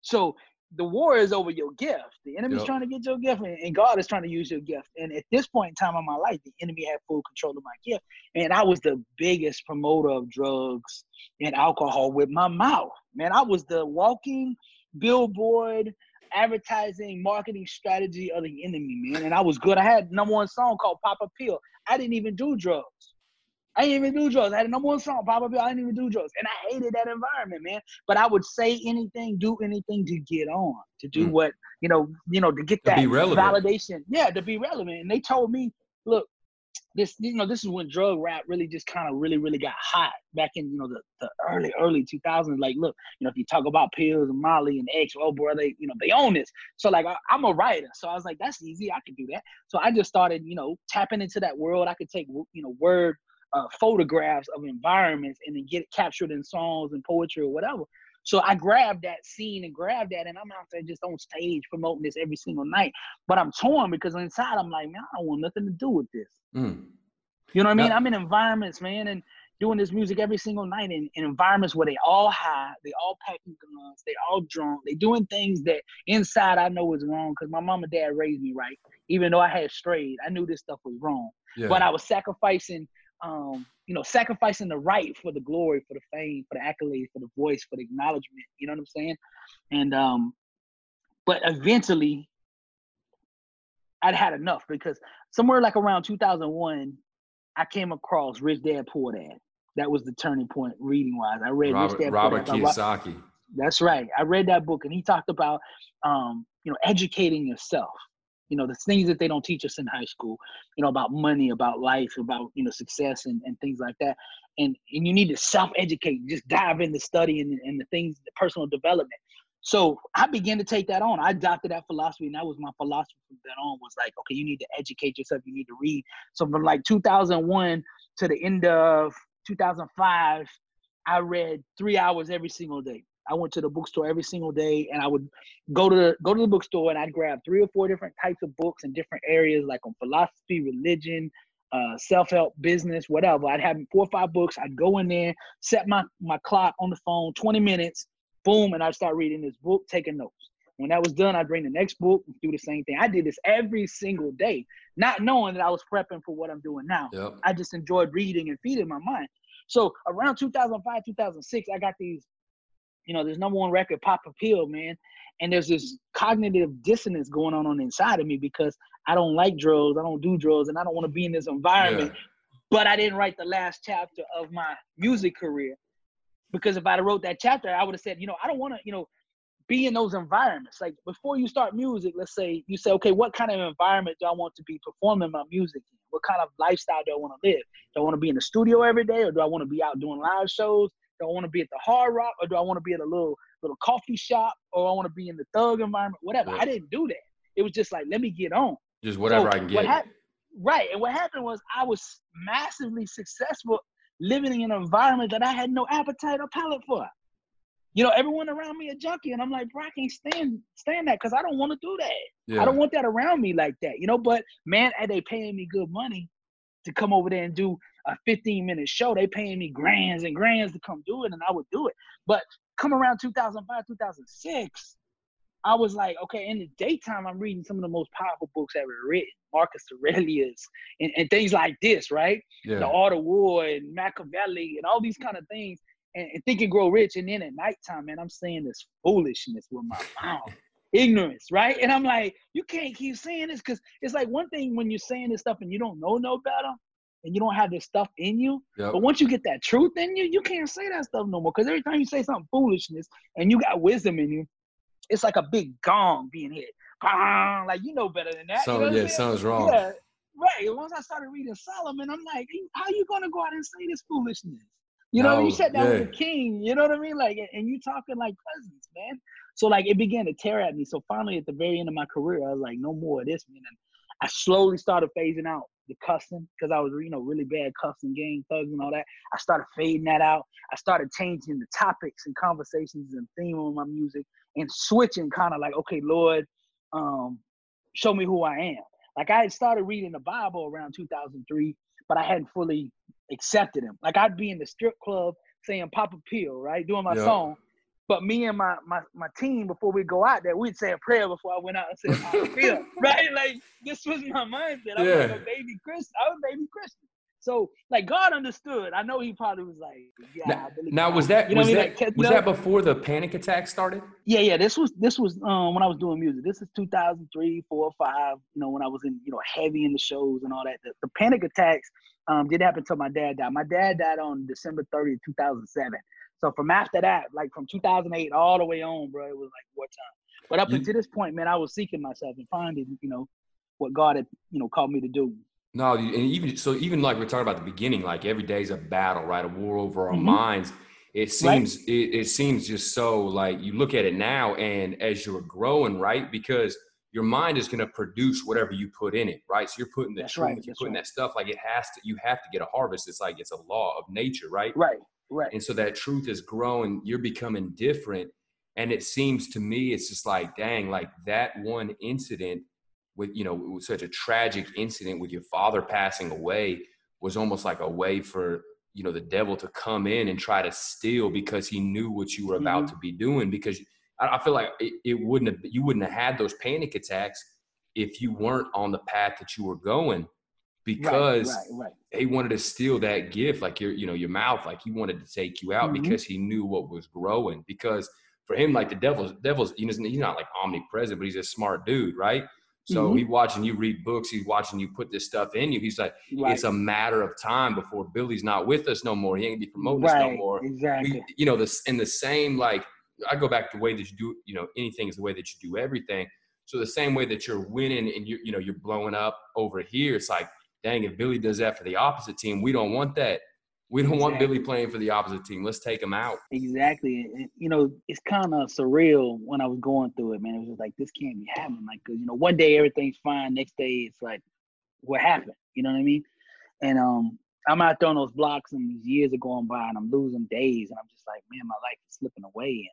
So the war is over your gift. The enemy's yep. trying to get your gift, and God is trying to use your gift. And at this point in time in my life, the enemy had full control of my gift. And I was the biggest promoter of drugs and alcohol with my mouth. Man, I was the walking billboard advertising marketing strategy of the enemy, man. And I was good. I had number one song called Pop a Pill. I didn't even do drugs. I didn't even do drugs. I had number one song, probably. I didn't even do drugs. And I hated that environment, man. But I would say anything, do anything to get on, to do mm. what, you know, you know, to get that validation. Yeah, to be relevant. And they told me, look, this, you know, this is when drug rap really just kind of really, really got hot back in, you know, the, the early, early 2000s. Like, look, you know, if you talk about pills and Molly and X, oh, bro, they, you know, they own this. So, like, I, I'm a writer. So I was like, that's easy. I could do that. So I just started, you know, tapping into that world. I could take, you know, word uh, photographs of environments and then get it captured in songs and poetry or whatever. So I grabbed that scene and grabbed that, and I'm out there just on stage promoting this every single night. But I'm torn because inside I'm like, man, I don't want nothing to do with this. Mm. You know what I mean? I'm in environments, man, and doing this music every single night in, in environments where they all high, they all packing guns, they all drunk, they doing things that inside I know is wrong because my mom and dad raised me right. Even though I had strayed, I knew this stuff was wrong. Yeah. But I was sacrificing um, you know, sacrificing the right for the glory, for the fame, for the accolades, for the voice, for the acknowledgement. You know what I'm saying? And um, but eventually, I'd had enough because somewhere like around 2001, I came across Rich Dad Poor Dad. That was the turning point reading wise. I read Robert, Rich Dad Robert Poor Dad. Kiyosaki. That's right. I read that book, and he talked about um, you know educating yourself you know the things that they don't teach us in high school you know about money about life about you know success and, and things like that. And and you need to self-educate just dive into study and, and the things the personal development. So i began to take that on. I adopted that philosophy and that was my philosophy from then on was like okay you need to educate yourself. You need to read. So from like 2001 to the end of 2005, I read three hours every single day. I went to the bookstore every single day, and I would go to the, go to the bookstore and I'd grab three or four different types of books in different areas, like on philosophy, religion, uh, self-help, business, whatever. I'd have four or five books. I'd go in there, set my my clock on the phone, 20 minutes, boom, and I'd start reading this book, taking notes. When that was done, I'd bring the next book and do the same thing. I did this every single day, not knowing that I was prepping for what I'm doing now. Yep. I just enjoyed reading and feeding my mind. So around 2005, 2006, I got these, you know, there's number one record, Pop a Pill, man. And there's this cognitive dissonance going on on inside of me because I don't like drugs, I don't do drugs, and I don't want to be in this environment. Yeah. But I didn't write the last chapter of my music career because if I'd wrote that chapter, I would have said, you know, I don't want to, you know, be in those environments. Like before you start music, let's say you say, okay, what kind of environment do I want to be performing my music in? What kind of lifestyle do I want to live? Do I want to be in the studio every day, or do I want to be out doing live shows? Do I want to be at the Hard Rock, or do I want to be at a little little coffee shop, or I want to be in the thug environment? Whatever. Yeah. I didn't do that. It was just like, let me get on. Just whatever so I can get. Hap- right. And what happened was I was massively successful living in an environment that I had no appetite or palate for. You know, everyone around me a junkie, and I'm like, bro, I can't stand stand that because I don't want to do that. Yeah. I don't want that around me like that. You know, but man, are they paying me good money to come over there and do a 15 minute show? They paying me grands and grands to come do it, and I would do it. But come around 2005, 2006, I was like, okay, in the daytime, I'm reading some of the most powerful books ever written, Marcus Aurelius, and, and things like this, right? Yeah. The Art of War and Machiavelli and all these kind of things, and, and think and grow rich. And then at nighttime, man, I'm saying this foolishness with my (laughs) mouth. Ignorance, right? And I'm like, you can't keep saying this because it's like one thing when you're saying this stuff and you don't know no better and you don't have this stuff in you. Yep. But once you get that truth in you, you can't say that stuff no more. Because every time you say something foolishness and you got wisdom in you, it's like a big gong being hit. Like you know better than that. So you know yeah, something's wrong. Yeah, right. Once I started reading Solomon, I'm like, how you gonna go out and say this foolishness? You know, no, you sat down yeah. with the king. You know what I mean? Like, and you talking like cousins, man. So like, it began to tear at me. So finally, at the very end of my career, I was like, no more of this, man. And I slowly started phasing out the cussing because I was, you know, really bad cussing, gang thugs, and all that. I started fading that out. I started changing the topics and conversations and theme of my music and switching kind of like, okay, Lord, um, show me who I am. Like I had started reading the Bible around 2003, but I hadn't fully accepted him. Like I'd be in the strip club saying Pop a Pill, right, doing my song. But me and my, my my team before we go out there, we'd say a prayer before I went out and said Papa (laughs) Pill, right? Like this was my mindset. I was yeah. like a baby Christian. I was baby Christian. So like God understood. I know he probably was like, yeah. Now, now was that you know was that like, was that before the panic attack started? Yeah, yeah. This was this was um when I was doing music. This is 2003, four, five. You know when I was in you know heavy in the shows and all that. The, the panic attacks um did happen until my dad died. My dad died on December 30th, 2007. So from after that, like from 2008 all the way on, bro, it was like wartime. But up until this point, man, I was seeking myself and finding you know what God had you know called me to do. No, and even so, even like we're talking about the beginning, like every day is a battle, right? A war over our mm-hmm. minds. It seems right. it, it seems just so like you look at it now, and as you're growing, right? Because your mind is going to produce whatever you put in it, right? So you're putting the That's truth, right. you're putting right. that stuff. Like it has to, you have to get a harvest. It's like it's a law of nature, right? Right. Right. And so that truth is growing. You're becoming different, and it seems to me, it's just like, dang, like that one incident with you know such a tragic incident with your father passing away was almost like a way for you know the devil to come in and try to steal because he knew what you were about mm-hmm. to be doing because I, I feel like it, it, wouldn't have you wouldn't have had those panic attacks if you weren't on the path that you were going because right, right, right. he wanted to steal that gift like your you know your mouth like he wanted to take you out mm-hmm. because he knew what was growing because for him like the devil's devil's you know, he's not like omnipresent but he's a smart dude right so mm-hmm. he's watching you read books. He's watching you put this stuff in you. He's like, it's a matter of time before Billy's not with us no more. He ain't gonna be promoting us no more. Exactly. We, you know, this in the same like I go back to the way that you do. You know, anything is the way that you do everything. So the same way that you're winning and you you know you're blowing up over here, it's like, dang, if Billy does that for the opposite team, we don't want that. We don't exactly. want Billy playing for the opposite team. Let's take him out. Exactly. And, you know, it's kind of surreal when I was going through it, man. It was just like, this can't be happening. Like, cause, you know, one day everything's fine. Next day it's like, what happened? You know what I mean? And um, I'm out there on those blocks and these years are going by and I'm losing days and I'm just like, man, my life is slipping away.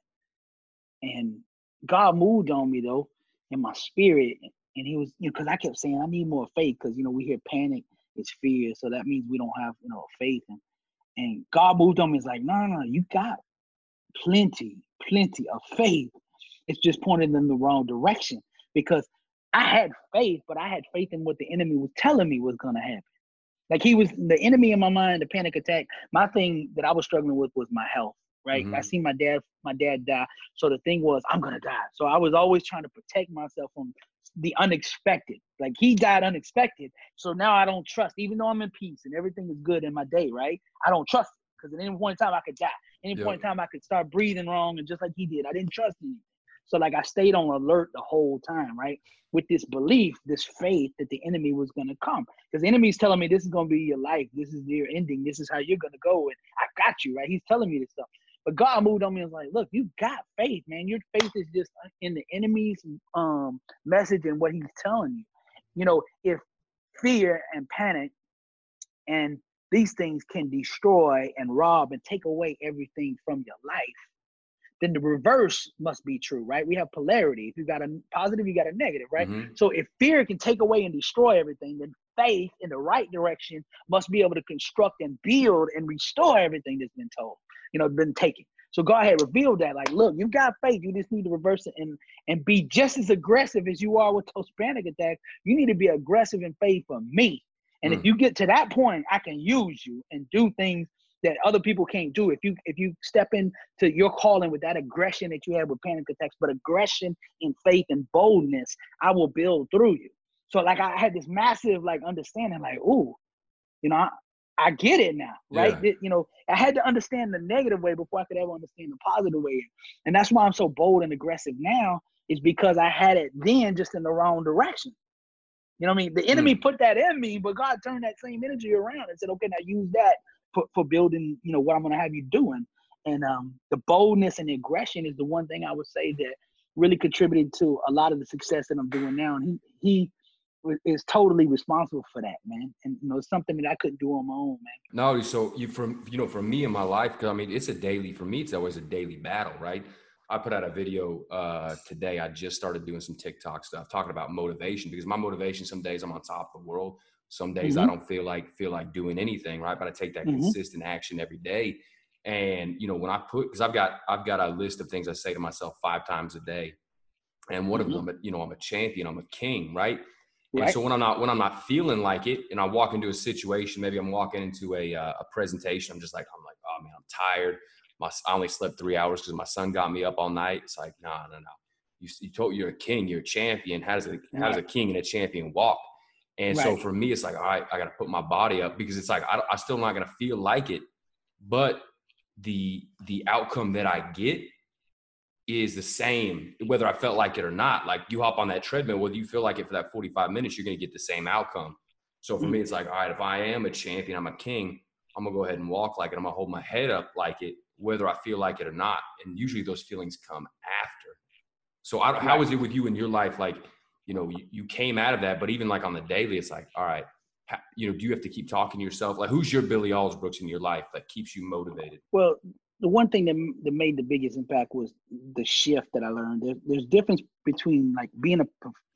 And, and God moved on me though in my spirit. And he was, you know, because I kept saying I need more faith because you know we hear panic is fear, so that means we don't have you know faith. And and God moved on me. Like, no, no, no, you got plenty, plenty of faith. It's just pointed in the wrong direction because I had faith, but I had faith in what the enemy was telling me was gonna happen. Like he was the enemy in my mind, the panic attack. My thing that I was struggling with was my health. Right. Mm-hmm. I seen my dad, my dad die. So the thing was, I'm gonna die. So I was always trying to protect myself from the unexpected. Like he died unexpected. So now I don't trust, even though I'm in peace and everything is good in my day, right? I don't trust. Because at any point in time I could die. Any point in time I could start breathing wrong and just like he did. I didn't trust anything. So like I stayed on alert the whole time, right? With this belief, this faith that the enemy was gonna come. Because the enemy's telling me this is gonna be your life, this is your ending, this is how you're gonna go, and I got you, right? He's telling me this stuff. But God moved on me and was like, look, you got faith, man. Your faith is just in the enemy's um message and what he's telling you. You know, if fear and panic and these things can destroy and rob and take away everything from your life, then the reverse must be true, right? We have polarity. If you got a positive, you got a negative, right? Mm-hmm. So if fear can take away and destroy everything, then faith in the right direction must be able to construct and build and restore everything that's been told, you know, been taken. So God had revealed that, like, look, you've got faith. You just need to reverse it and and be just as aggressive as you are with those panic attacks. You need to be aggressive in faith for me. And mm. if you get to that point, I can use you and do things that other people can't do. If you if you step into your calling with that aggression that you have with panic attacks, but aggression in faith and boldness, I will build through you. So like I had this massive like understanding, like, ooh, you know, I, get it now, right? Yeah. You know, I had to understand the negative way before I could ever understand the positive way. And that's why I'm so bold and aggressive now, is because I had it then just in the wrong direction. You know what I mean? The enemy mm. put that in me, but God turned that same energy around and said, okay, now use that for, for building, you know, what I'm gonna have you doing. And um, the boldness and the aggression is the one thing I would say that really contributed to a lot of the success that I'm doing now. And he he is totally responsible for that, man. And you know, it's something that I couldn't do on my own, man. No, so you from you know, for me in my life, because I mean, it's a daily for me. It's always a daily battle, right? I put out a video uh, today. I just started doing some TikTok stuff, talking about motivation because my motivation. Some days I'm on top of the world. Some days mm-hmm. I don't feel like feel like doing anything, right? But I take that mm-hmm. consistent action every day. And you know, when I put because I've got I've got a list of things I say to myself five times a day, and one mm-hmm. of them, you know, I'm a champion, I'm a king, right? Right. And so when I'm not when I'm not feeling like it, and I walk into a situation, maybe I'm walking into a uh, a presentation, I'm just like I'm like, oh man, I'm tired. My I only slept three hours because my son got me up all night. It's like, no, no, no. You, you told you're a king, you're a champion. How does a how does a king and a champion walk? And right. so for me, it's like, all right, I got to put my body up because it's like I, I still not gonna feel like it, but the the outcome that I get is the same whether I felt like it or not. Like you hop on that treadmill, whether you feel like it for that 45 minutes, you're going to get the same outcome. So for me, mm. it's like, all right, if I am a champion, I'm a king, I'm going to go ahead and walk like it. I'm going to hold my head up like it, whether I feel like it or not. And usually those feelings come after. So I, how is it with you in your life? Like, you know, you, you came out of that, but even like on the daily, it's like, all right, you know, do you have to keep talking to yourself? Like, who's your Billy Alsbrooks in your life that keeps you motivated? Well, the one thing that, that made the biggest impact was the shift that I learned. There, there's difference between like being a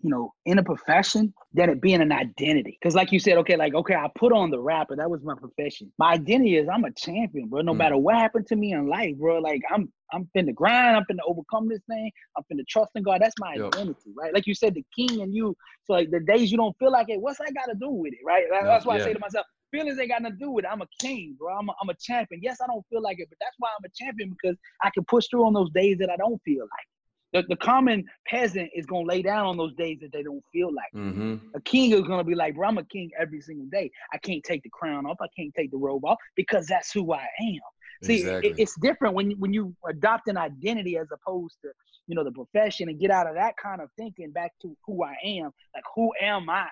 you know in a profession than it being an identity. Because like you said, okay, like okay, I put on the rapper. That was my profession. My identity is I'm a champion, bro. No mm. matter what happened to me in life, bro. Like I'm I'm finna grind. I'm finna overcome this thing. I'm finna trust in God. That's my yep. identity, right? Like you said, the king and you. So like the days you don't feel like it, what's that got to do with it, right? That's why yeah. I say to myself, Feelings ain't got nothing to do with it. I'm a king, bro. I'm a, I'm a champion. Yes, I don't feel like it, but that's why I'm a champion because I can push through on those days that I don't feel like. The, the common peasant is gonna lay down on those days that they don't feel like. Mm-hmm. A king is gonna be like, bro, I'm a king every single day. I can't take the crown off. I can't take the robe off because that's who I am. See, exactly. it, it's different when when you adopt an identity as opposed to you know the profession and get out of that kind of thinking back to who I am. Like, who am I?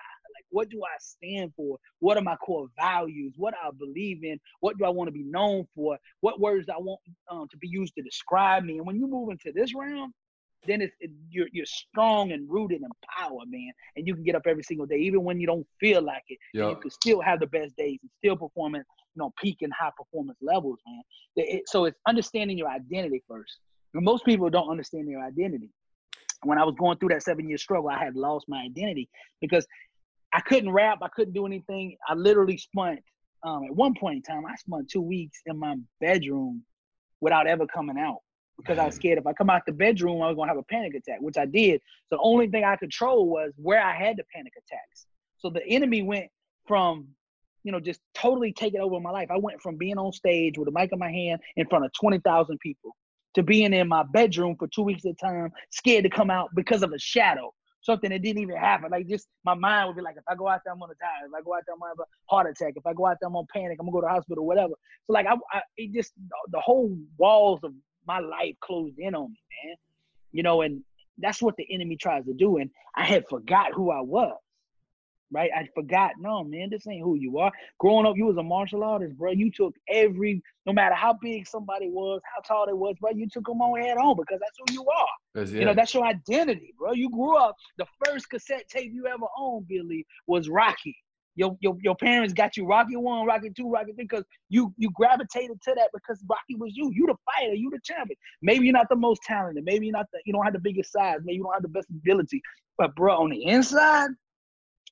What do I stand for? What are my core values? What I believe in? What do I want to be known for? What words I want um, to be used to describe me? And when you move into this realm, then it's it, you're you're strong and rooted in power, man. And you can get up every single day, even when you don't feel like it. Yep. You can still have the best days and still perform at you know peak and high performance levels, man. It, so it's understanding your identity first. And most people don't understand their identity. When I was going through that seven year struggle, I had lost my identity because I couldn't rap, I couldn't do anything. I literally spent um, at one point in time, I spent two weeks in my bedroom without ever coming out because Man. I was scared if I come out the bedroom, I was gonna have a panic attack, which I did. So the only thing I control was where I had the panic attacks. So the enemy went from, you know, just totally taking over my life. I went from being on stage with a mic in my hand in front of 20,000 people to being in my bedroom for two weeks at a time, scared to come out because of a shadow something that didn't even happen. Like just my mind would be like, if I go out there, I'm gonna die. If I go out there, I'm gonna have a heart attack. If I go out there, I'm gonna panic. I'm gonna go to the hospital, whatever. So like I, I it just the whole walls of my life closed in on me, man. You know, and that's what the enemy tries to do. And I had forgot who I was right? I forgot. No, man, this ain't who you are. Growing up, you was a martial artist, bro. You took every, no matter how big somebody was, how tall they was, bro. You took them on head on because that's who you are. Yeah. You know, that's your identity, bro. You grew up. The first cassette tape you ever owned, Billy, was Rocky. Your, your, your parents got you Rocky one, Rocky two, Rocky three, because you you gravitated to that because Rocky was you. You the fighter, you the champion. Maybe you're not the most talented. Maybe you're not the, you don't have the biggest size. Maybe you don't have the best ability. But bro, on the inside,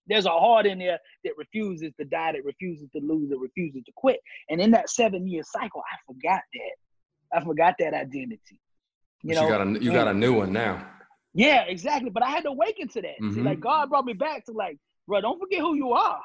there's a heart in there that refuses to die, that refuses to lose, that refuses to quit. And in that seven year cycle, I forgot that. I forgot that identity. You know, you got a you got a new one now. Yeah, exactly. But I had to awaken to that. Mm-hmm. See, like God brought me back to like, bro, don't forget who you are.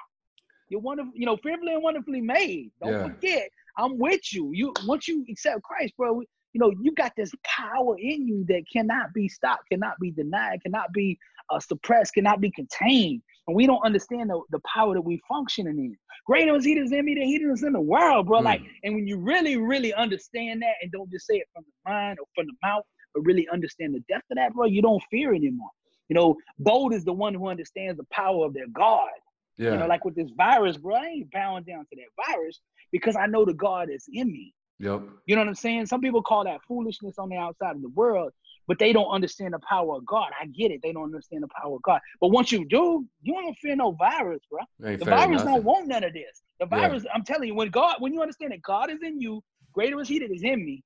You're wonderful, you know, fearfully and wonderfully made. Don't yeah. forget, I'm with you. You once you accept Christ, bro, you know, you got this power in you that cannot be stopped, cannot be denied, cannot be uh, suppressed, cannot be contained. And we don't understand the, the power that we functioning in. Greater is he that's in me than he that's in the world, bro. Mm. Like, and when you really, really understand that and don't just say it from the mind or from the mouth, but really understand the depth of that, bro, you don't fear anymore. You know, bold is the one who understands the power of their God. Yeah. You know, like with this virus, bro, I ain't bowing down to that virus because I know the God is in me. Yep. You know what I'm saying? Some people call that foolishness on the outside of the world, but they don't understand the power of God. I get it. They don't understand the power of God. But once you do, you don't fear no virus, bro. The virus don't want none of this. The virus, yeah. I'm telling you, when God, when you understand that God is in you, greater is He that is in me,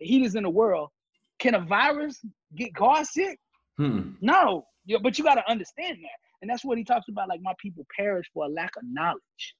the He is in the world. Can a virus get God sick? Hmm. No. Yeah, but you got to understand that. And that's what he talks about. Like my people perish for a lack of knowledge,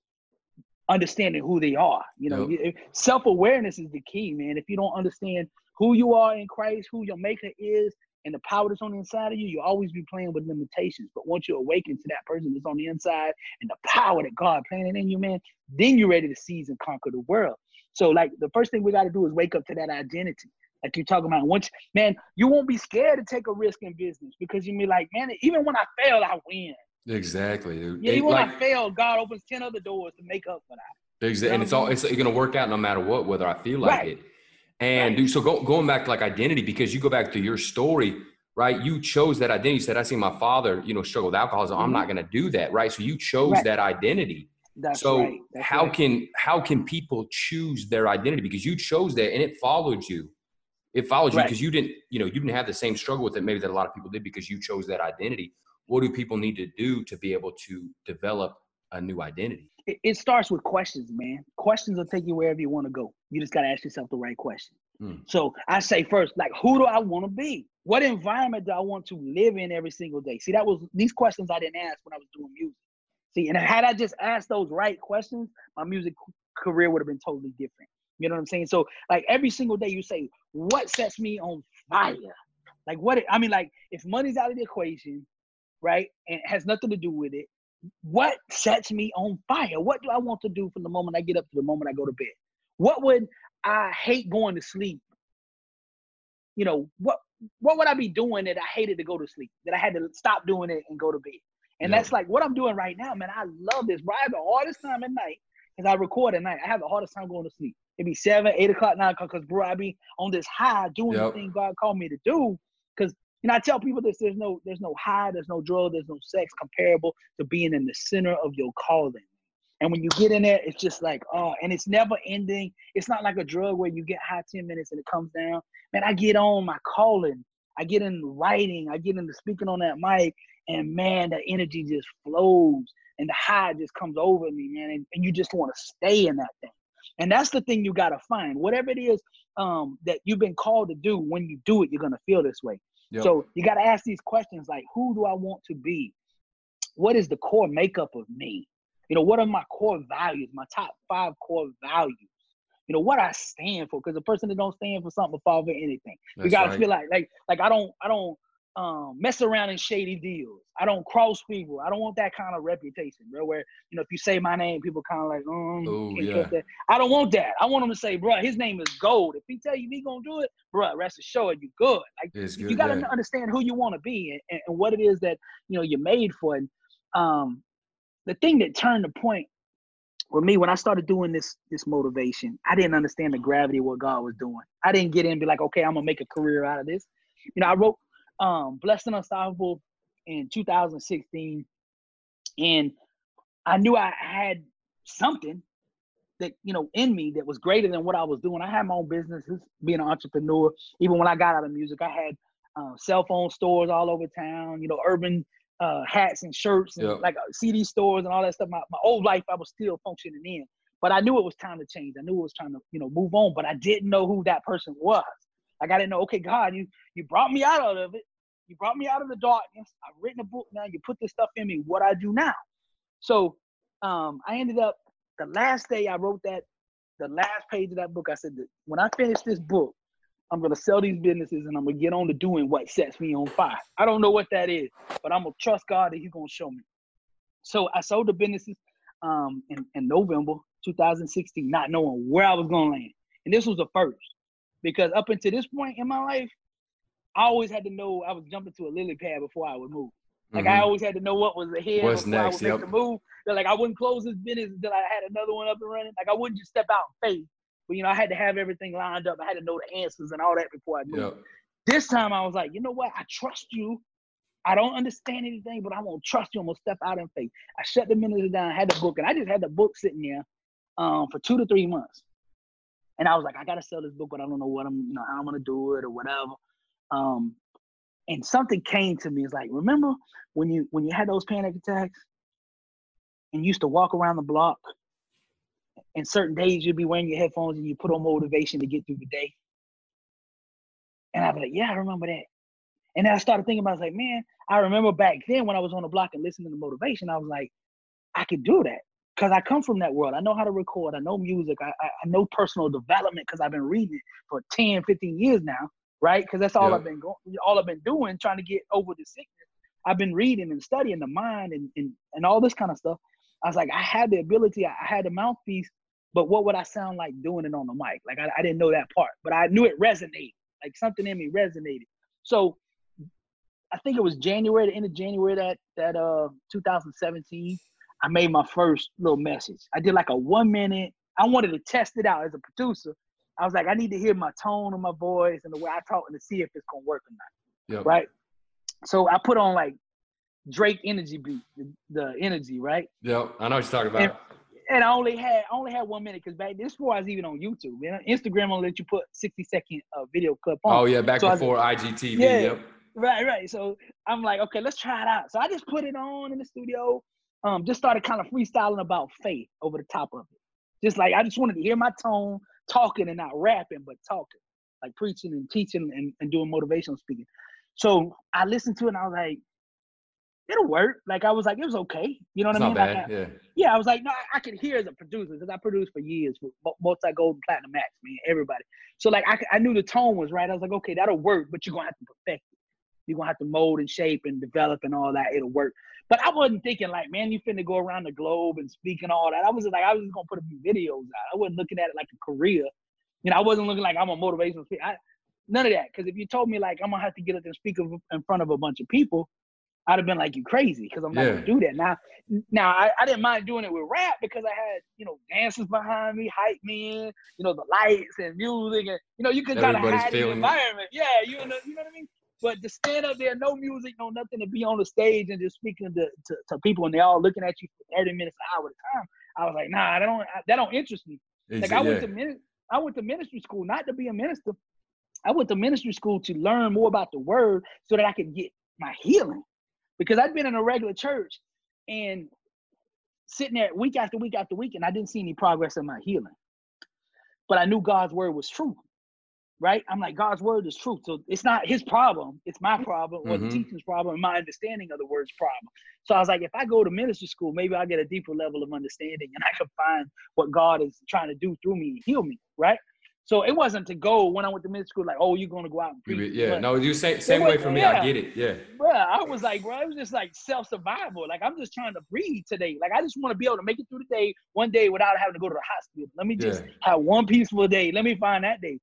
understanding who they are. You know, yep. self awareness is the key, man. If you don't understand who you are in Christ, who your maker is, and the power that's on the inside of you, you'll always be playing with limitations. But once you awaken to that person that's on the inside and the power that God planted in you, man, then you're ready to seize and conquer the world. So, like, the first thing we got to do is wake up to that identity. Like you're talking about, once, man, you won't be scared to take a risk in business because you be like, man, even when I fail, I win. Exactly, dude. Yeah, even when like, I fail, God opens 10 other doors to make up for that. Exactly. And it's all, it's going to work out no matter what, whether I feel like right. it. And right. dude, so go, going back to like identity, because you go back to your story, right? You chose that identity. You said, I see my father, you know, struggle with alcoholism. Mm-hmm. I'm not mm-hmm. going to do that, right? So you chose right. that identity. That's so right. How can how can people choose their identity because you chose that and it followed you. It followed you because you didn't, you know, you didn't have the same struggle with it maybe that a lot of people did because you chose that identity. What do people need to do to be able to develop a new identity? It, it starts with questions, man. Questions will take you wherever you want to go. You just got to ask yourself the right question. Mm. So I say first, like, who do I want to be? What environment do I want to live in every single day? See, that was these questions I didn't ask when I was doing music. See, and had I just asked those right questions, my music career would have been totally different. You know what I'm saying? So, like every single day, you say, "What sets me on fire?" Like what? I mean, like if money's out of the equation, right, and has nothing to do with it, what sets me on fire? What do I want to do from the moment I get up to the moment I go to bed? What would I hate going to sleep? You know, what what would I be doing that I hated to go to sleep? That I had to stop doing it and go to bed. And yeah. that's like what I'm doing right now, man. I love this, bro. I have the hardest time at night because I record at night. I have the hardest time going to sleep. It'd be seven, eight o'clock, nine o'clock, because bro, I be on this high doing yep. the thing God called me to do. Because you know, I tell people this: there's no, there's no high, there's no drug, there's no sex comparable to being in the center of your calling. And when you get in there, it's just like, oh, and it's never ending. It's not like a drug where you get high 10 minutes and it comes down. Man, I get on my calling. I get into writing, I get into speaking on that mic, and man, the energy just flows and the high just comes over me, man. And, and you just want to stay in that thing. And that's the thing you gotta find. Whatever it is um, that you've been called to do, when you do it, you're gonna feel this way. Yep. So you gotta ask these questions like, who do I want to be? What is the core makeup of me? You know, what are my core values? My top five core values. You know what I stand for, because a person that don't stand for something will fall for anything. That's you gotta right. feel like, like, like I don't, I don't um, mess around in shady deals. I don't cross people. I don't want that kind of reputation, bro. Where you know, if you say my name, people kind of like, um, Ooh, yeah. I don't want that. I want them to say, bro, his name is Gold. If he tell you he gonna do it, bro, rest assured you good. Like good, you got to yeah. understand who you want to be and, and, what it is that you know you're made for. And um, the thing that turned the point with me when I started doing this this motivation, I didn't understand the gravity of what God was doing. I didn't get in and be like, okay, I'm gonna make a career out of this. You know, I wrote um, Blessed and Unstoppable in 2016, and I knew I had something that you know in me that was greater than what I was doing. I had my own businesses, being an entrepreneur. Even when I got out of music, I had uh, cell phone stores all over town. You know, urban uh, hats and shirts and yep. like uh, CD stores and all that stuff. My, my old life, I was still functioning in, but I knew it was time to change. I knew it was time to you know move on, but I didn't know who that person was. Like I didn't know. Okay, God, you you brought me out of it. You brought me out of the darkness. I've written a book now. You put this stuff in me. What I do now? So um, I ended up the last day I wrote that, the last page of that book. I said that when I finish this book, I'm gonna sell these businesses and I'm gonna get on to doing what sets me on fire. I don't know what that is, but I'm gonna trust God that He's gonna show me. So I sold the businesses um, in, in November 2016, not knowing where I was gonna land. And this was the first because up until this point in my life, I always had to know I was jumping to a lily pad before I would move. Like mm-hmm. I always had to know what was ahead What's before next? I would yep. make the move. like I wouldn't close this business until I had another one up and running. Like I wouldn't just step out in faith. But you know, I had to have everything lined up. I had to know the answers and all that before I moved. Yep. This time I was like, you know what? I trust you. I don't understand anything, but I'm gonna trust you. I'm gonna step out in faith. I shut the minister down, had the book, and I just had the book sitting there um, for two to three months. And I was like, I gotta sell this book, but I don't know what I'm, you know, how I'm gonna do it or whatever. Um, and something came to me. It's like, remember when you when you had those panic attacks and used to walk around the block, and certain days you'd be wearing your headphones and you put on motivation to get through the day. And I'd be like, yeah, I remember that. And then I started thinking about, I was like, man, I remember back then when I was on the block and listening to motivation, I was like, I could do that because I come from that world. I know how to record. I know music. I, I, I know personal development because I've been reading it for 10, 15 years now right? Because that's all I've been going, all I've been doing, trying to get over the sickness. I've been reading and studying the mind and, and, and all this kind of stuff. I was like, I had the ability, I had the mouthpiece, but what would I sound like doing it on the mic? Like I, I didn't know that part, but I knew it resonated. Like something in me resonated. So I think it was January, the end of January that that uh 2017. I made my first little message. I did like a one minute. I wanted to test it out as a producer I was like, I need to hear my tone of my voice and the way I talk and to see if it's gonna work or not. Yep. Right. So I put on like Drake energy beat, the, the energy, right? Yeah, I know what you're talking about. And, and I only had I only had one minute because back this before I was even on YouTube. Man. Instagram will let you put 60 second uh, video clip on. Oh yeah, back so before was, IGTV. Yeah, yep. Right, right. So I'm like, okay, let's try it out. So I just put it on in the studio. Um, just started kind of freestyling about faith over the top of it. Just like I just wanted to hear my tone, talking and not rapping, but talking, like preaching and teaching and, and doing motivational speaking. So I listened to it and I was like, it'll work. Like I was like, it was okay. You know what it's I mean? Like, yeah. yeah, I was like, no, I, I could hear as a producer because I produced for years with multi gold and platinum max, man, everybody. So like I, I knew the tone was right. I was like, okay, that'll work, but you're gonna have to perfect it. You're gonna have to mold and shape and develop and all that. It'll work. But I wasn't thinking like, man, you finna go around the globe and speak and all that. I was like, I was just gonna put a few videos out. I wasn't looking at it like a career. You know, I wasn't looking like I'm a motivational speaker. I, none of that. Because if you told me like I'm gonna have to get up and speak in front of a bunch of people, I'd have been like, you crazy, because I'm not yeah. gonna do that. Now, now I, I didn't mind doing it with rap because I had, you know, dancers behind me, hype me in, you know, the lights and music, and you know, you could kind of hide the environment. It. Yeah, you know, you know what I mean. But to stand up there, no music, no nothing, to be on the stage and just speaking to, to, to people and they all looking at you for 30 minutes, an hour at a time, I was like, nah, that don't that don't interest me. like I went to min- I went to ministry school not to be a minister. I went to ministry school to learn more about the word so that I could get my healing. Because I'd been in a regular church and sitting there week after week after week, and I didn't see any progress in my healing. But I knew God's word was true right? I'm like, God's word is truth. So it's not his problem, it's my problem or mm-hmm. the teacher's problem and my understanding of the word's problem. So I was like, if I go to ministry school, maybe I'll get a deeper level of understanding and I can find what God is trying to do through me and heal me, right? So it wasn't to go when I went to ministry school, like, oh, you're going to go out and preach. Yeah, but no, you same same way for me. Yeah. I get it. Yeah, bro. I was like, bro, it was just like self survival. Like I'm just trying to breathe today. Like I just want to be able to make it through the day one day without having to go to the hospital. Let me just yeah. have one peaceful day. Let me find that day.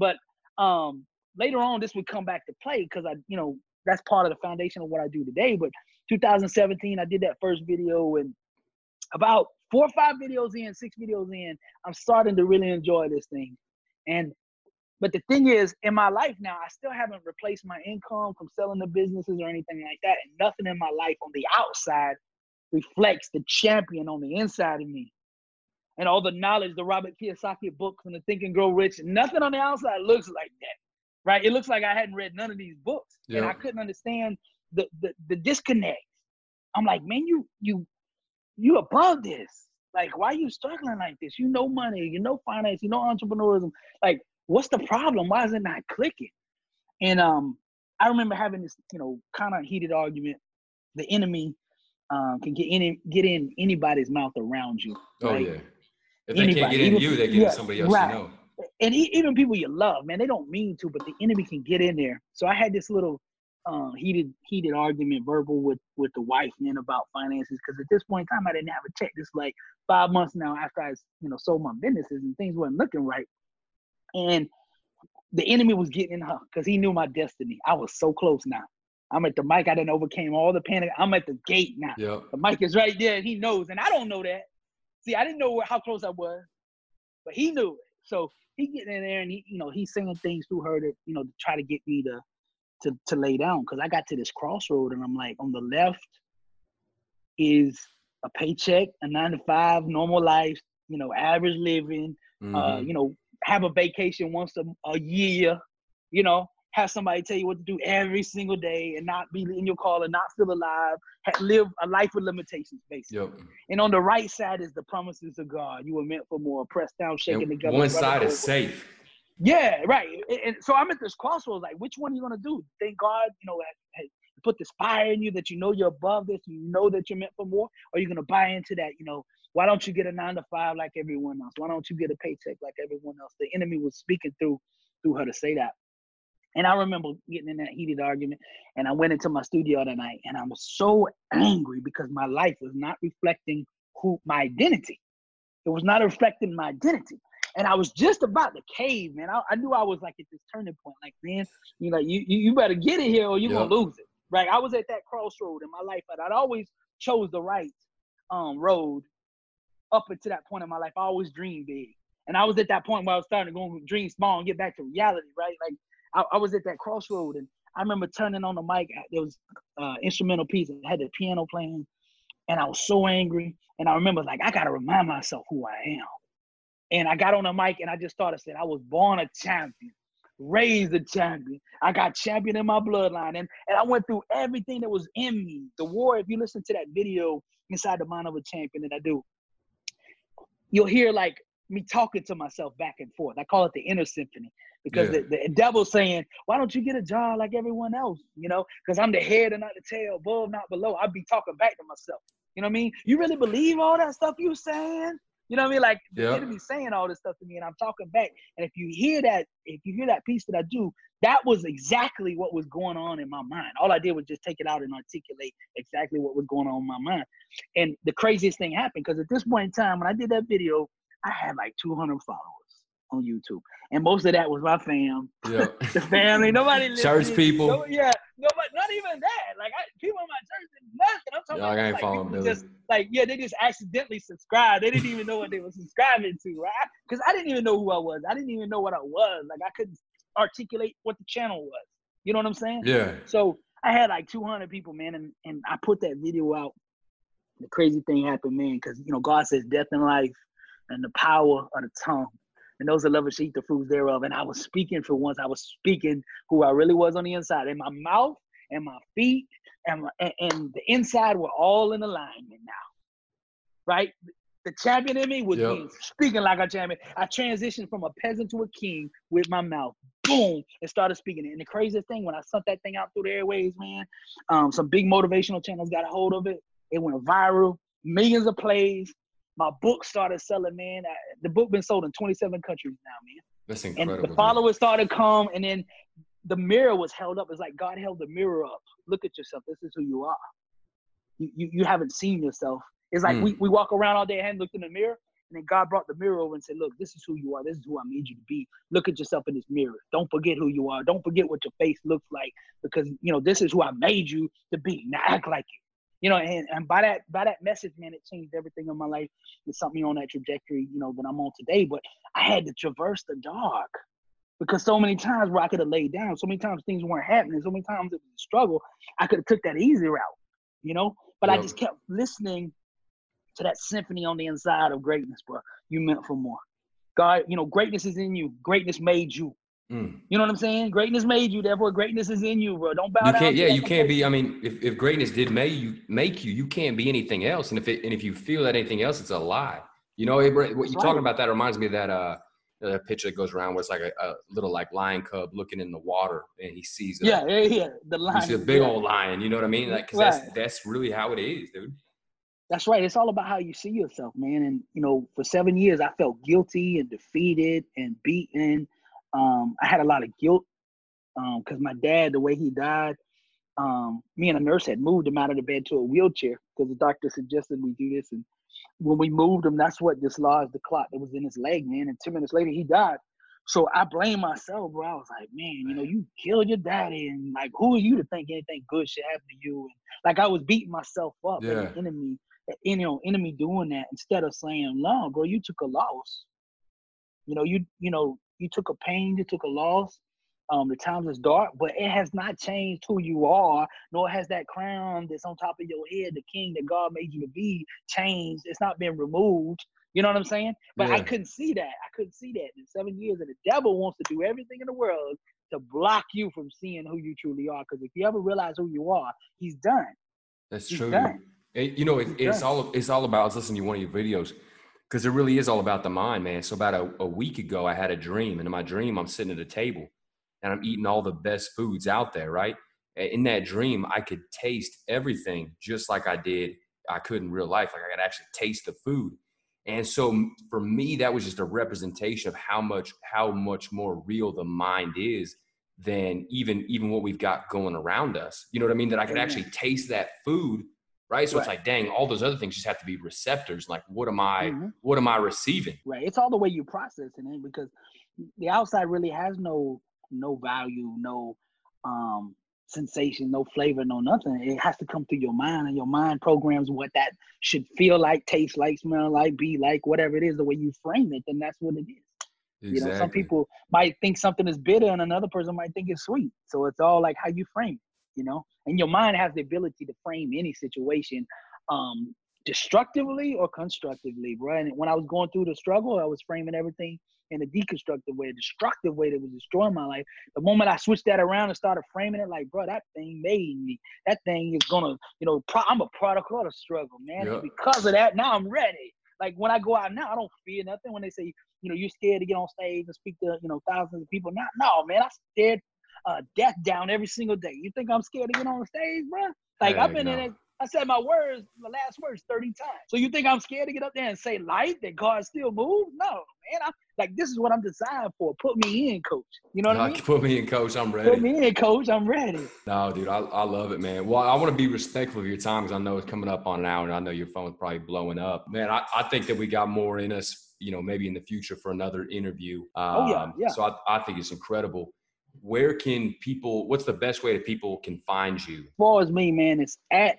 But um, later on, this would come back to play because I, you know, that's part of the foundation of what I do today. But 2017, I did that first video, and about four or five videos in, six videos in, I'm starting to really enjoy this thing. And but the thing is, in my life now, I still haven't replaced my income from selling the businesses or anything like that. And nothing in my life on the outside reflects the champion on the inside of me and all the knowledge, the Robert Kiyosaki books and the Think and Grow Rich. Nothing on the outside looks like that, right? It looks like I hadn't read none of these books, and I couldn't understand the, the the disconnect. I'm like, man, you you you above this. Like, why are you struggling like this? You know money, you know finance, you know entrepreneurship. Like, what's the problem? Why is it not clicking? And um, I remember having this, you know, kind of heated argument. The enemy um, can get in get in anybody's mouth around you. Oh yeah. If they anybody, can't get in you, they get yeah, in somebody else right. you know. And even people you love, man, they don't mean to, but the enemy can get in there. So I had this little uh, heated heated argument, verbal with with the wife, man, about finances. Because at this point in time, I didn't have a check. This like five months now after I, you know, sold my businesses and things weren't looking right. And the enemy was getting in her because he knew my destiny. I was so close now. I'm at the mic. I didn't overcame all the panic. I'm at the gate now. Yep. The mic is right there. he knows, and I don't know that. See, I didn't know how close I was, but he knew it. So he getting in there and he, you know, he's saying things through her to, you know, to try to get me to to to lay down. Cause I got to this crossroad and I'm like, on the left is a paycheck, a nine to five, normal life, you know, average living, uh, mm-hmm. uh, you know, have a vacation once a, a year, you know, have somebody tell you what to do every single day and not be in your car and not feel alive, live a life with limitations, basically. Yep. And on the right side is the promises of God. You were meant for more, pressed down, shaking and together. One side is safe. Yeah, right. And so I'm at this crossroads, like, which one are you gonna do? Thank God, you know, put this fire in you that you know you're above this, you know that you're meant for more, or are you gonna buy into that, you know, why don't you get a nine to five like everyone else? Why don't you get a paycheck like everyone else? The enemy was speaking through through her to say that. And I remember getting in that heated argument, and I went into my studio that night, and I was so (clears throat) angry because my life was not reflecting who my identity. It was not reflecting my identity, and I was just about to cave, man. I, I knew I was like at this turning point, like man, you know, you you better get it here or you're yep. gonna lose it. Right? I was at that crossroad in my life, but I'd always chose the right um, road up until that point in my life. I always dreamed big. And I was at that point where I was starting to go dream small and get back to reality, right? Like I, I, was at that crossroad and I remember turning on the mic. There was uh, instrumental piece. I had the piano playing, and I was so angry. And I remember like I gotta remind myself who I am. And I got on the mic and I just started saying I was born a champion, raised a champion. I got champion in my bloodline, and and I went through everything that was in me. The war. If you listen to that video inside the mind of a champion that I do, you'll hear like me talking to myself back and forth. I call it the inner symphony because yeah. the, the devil's saying, why don't you get a job like everyone else? You know, because I'm the head and not the tail, above, not below. I'd be talking back to myself. You know what I mean? You really believe all that stuff you saying? You know what I mean? Like yeah. the enemy saying all this stuff to me, and I'm talking back. And if you hear that, if you hear that piece that I do, that was exactly what was going on in my mind. All I did was just take it out and articulate exactly what was going on in my mind. And the craziest thing happened because at this point in time, when I did that video, I had like 200 followers on YouTube, and most of that was my fam, yep. (laughs) the family. Nobody church people. No, yeah, nobody. Not even that. Like I, people in my church did nothing. I'm talking Y'all about like, just like yeah, they just accidentally subscribed. They didn't even know what they were subscribing to, right? Because I didn't even know who I was. I didn't even know what I was. Like I couldn't articulate what the channel was. You know what I'm saying? Yeah. So I had like 200 people, man, and and I put that video out. The crazy thing happened, man, because you know God says death and life and the power of the tongue. and those that love shall eat the fruits thereof. And I was speaking for once. I was speaking who I really was on the inside. And my mouth and my feet and, my, and, and the inside were all in alignment now. Right? The champion in me was yep. being, speaking like a champion. I transitioned from a peasant to a king with my mouth. Boom, and started speaking. And the craziest thing, when I sent that thing out through the airways, man, um, some big motivational channels got a hold of it. It went viral, millions of plays. My book started selling, man. I, the book been sold in 27 countries now, man. That's incredible. And the followers man. started come, and then the mirror was held up. It's like God held the mirror up. Look at yourself. This is who you are. You, you, you haven't seen yourself. It's like mm. we, we walk around all day and looked in the mirror, and then God brought the mirror over and said, Look, this is who you are. This is who I made you to be. Look at yourself in this mirror. Don't forget who you are. Don't forget what your face looks like because, you know, this is who I made you to be. Now act like it you know, and, and by that by that message, man, it changed everything in my life. It sent me on that trajectory, you know, that I'm on today. But I had to traverse the dark because so many times where I could have laid down, so many times things weren't happening, so many times it was a struggle. I could have took that easy route, you know. But I just kept listening to that symphony on the inside of greatness, bro. You meant for more. God, you know, greatness is in you. Greatness made you. Mm. You know what I'm saying? Greatness made you, therefore greatness is in you, bro. Don't bow you. Can't, yeah, you can't be. I mean, if, if greatness did make you, make you, you can't be anything else. And if it, and if you feel that anything else, it's a lie. You know, what you're right. talking about that reminds me of that uh that picture that goes around where it's like a, a, little like lion cub looking in the water and he sees a, yeah yeah yeah the lion. See a big yeah. old lion. You know what I mean? Like, cause right. that's that's really how it is, dude. That's right. It's all about how you see yourself, man. And you know, for seven years, I felt guilty and defeated and beaten um, I had a lot of guilt because um, my dad, the way he died, um, me and a nurse had moved him out of the bed to a wheelchair because the doctor suggested we do this. And when we moved him, that's what dislodged the clot that was in his leg, man. And 10 minutes later, he died. So I blame myself, bro. I was like, man, you know, you killed your daddy, and like, who are you to think anything good should happen to you? And like, I was beating myself up, yeah. an enemy, you know, enemy doing that instead of saying, no, bro, you took a loss. You know, you you know, you took a pain, you took a loss. Um, the times is dark, but it has not changed who you are, nor has that crown that's on top of your head, the king that God made you to be, changed. It's not been removed. You know what I'm saying? But yeah. I couldn't see that. I couldn't see that in seven years. And the devil wants to do everything in the world to block you from seeing who you truly are. Because if you ever realize who you are, he's done. That's he's true. Done. you know, it, it's all it's all about. I was listening to one of your videos because it really is all about the mind, man. So about a, a, week ago, I had a dream, and in my dream, I'm sitting at a table and I'm eating all the best foods out there, right? In that dream, I could taste everything just like I did. I could in real life, like I could actually taste the food. And so for me, that was just a representation of how much how much more real the mind is than even even what we've got going around us. You know what I mean? That I could actually taste that food right? So right. it's like, dang, all those other things just have to be receptors. Like, what am I, mm-hmm. what am I receiving? Right. It's all the way you process it, because the outside really has no no value, no um sensation, no flavor, no nothing. It has to come through your mind, and your mind programs what that should feel like, taste like, smell like, be like, whatever it is. The way you frame it, then that's what it is. Exactly. You know, some people might think something is bitter, and another person might think it's sweet. So it's all like how you frame it you know? And your mind has the ability to frame any situation um destructively or constructively right and when i was going through the struggle i was framing everything in a deconstructive way a destructive way that was destroying my life. The moment i switched that around and started framing it like bro that thing made me. That thing is gonna you know pro- i'm a product of the struggle man. Yep. because of that now i'm ready. Like when i go out now i don't fear nothing. When they say you know you're scared to get on stage and speak to you know thousands of people now no man i scared uh, death down every single day. You think I'm scared to get on the stage, bro? Like hey, I've been no. in it. I said my words, the last words, 30 times. So you think I'm scared to get up there and say light that God still moves? No, man. I, like this is what I'm designed for. Put me in, coach. You know what no, I mean? Put me in, coach. I'm ready. Put me in, coach. I'm ready. No, dude, I, I love it, man. Well, I want to be respectful of your time because I know it's coming up on an hour and I know your phone's probably blowing up. Man, I, I think that we got more in us, you know, maybe in the future for another interview. Um, oh, yeah. Um, yeah. So I, I think it's incredible where can people what's the best way that people can find you? As far as me man it's at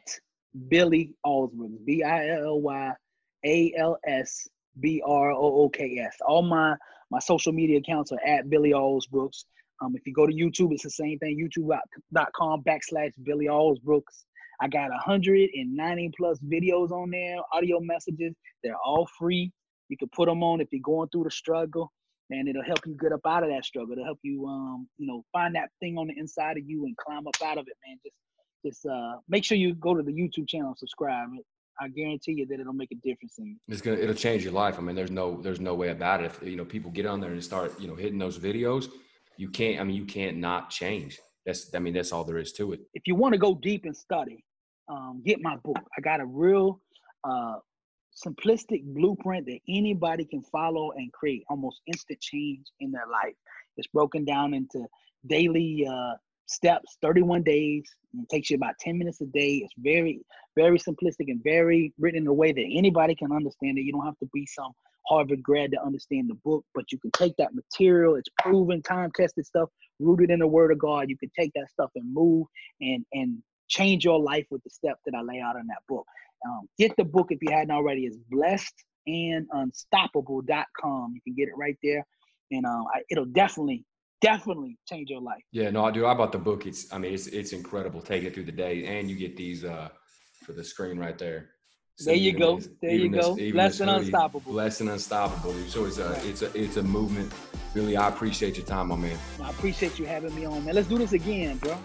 billy alsbrooks b-i-l-l-y-a-l-s-b-r-o-o-k-s all my my social media accounts are at billy alsbrooks um, if you go to youtube it's the same thing youtube.com backslash billy alsbrooks i got 190 plus videos on there audio messages. They're all free. You can put them on if you're going through the struggle man, it'll help you get up out of that struggle. It'll help you, um, you know, find that thing on the inside of you and climb up out of it, man. Just, just uh, make sure you go to the YouTube channel and subscribe. I guarantee you that it'll make a difference in you. It's gonna, it'll change your life. I mean, there's no, there's no way about it. If you know people get on there and start, you know, hitting those videos, you can't. I mean, you can't not change. That's, I mean, that's all there is to it. If you want to go deep and study, um, get my book. I got a real uh, simplistic blueprint that anybody can follow and create almost instant change in their life. It's broken down into daily uh, steps, 31 days. It takes you about 10 minutes a day. It's very, very simplistic and very written in a way that anybody can understand it. You don't have to be some Harvard grad to understand the book, but you can take that material, it's proven, time tested stuff, rooted in the word of God. You can take that stuff and move and and change your life with the steps that I lay out in that book. Um, get the book if you hadn't already. It's blessedandunstoppable.com. You can get it right there. And uh, I, it'll definitely, definitely change your life. Yeah, no, I do. I bought the book. It's, I mean, it's, it's incredible. Take it through the day and you get these uh, for the screen right there. So there you go. there you go. Blessed and unstoppable. Blessed and unstoppable. So it's a, it's a, it's a movement. Really, I appreciate your time, my man. I appreciate you having me on, man. Let's do this again, bro.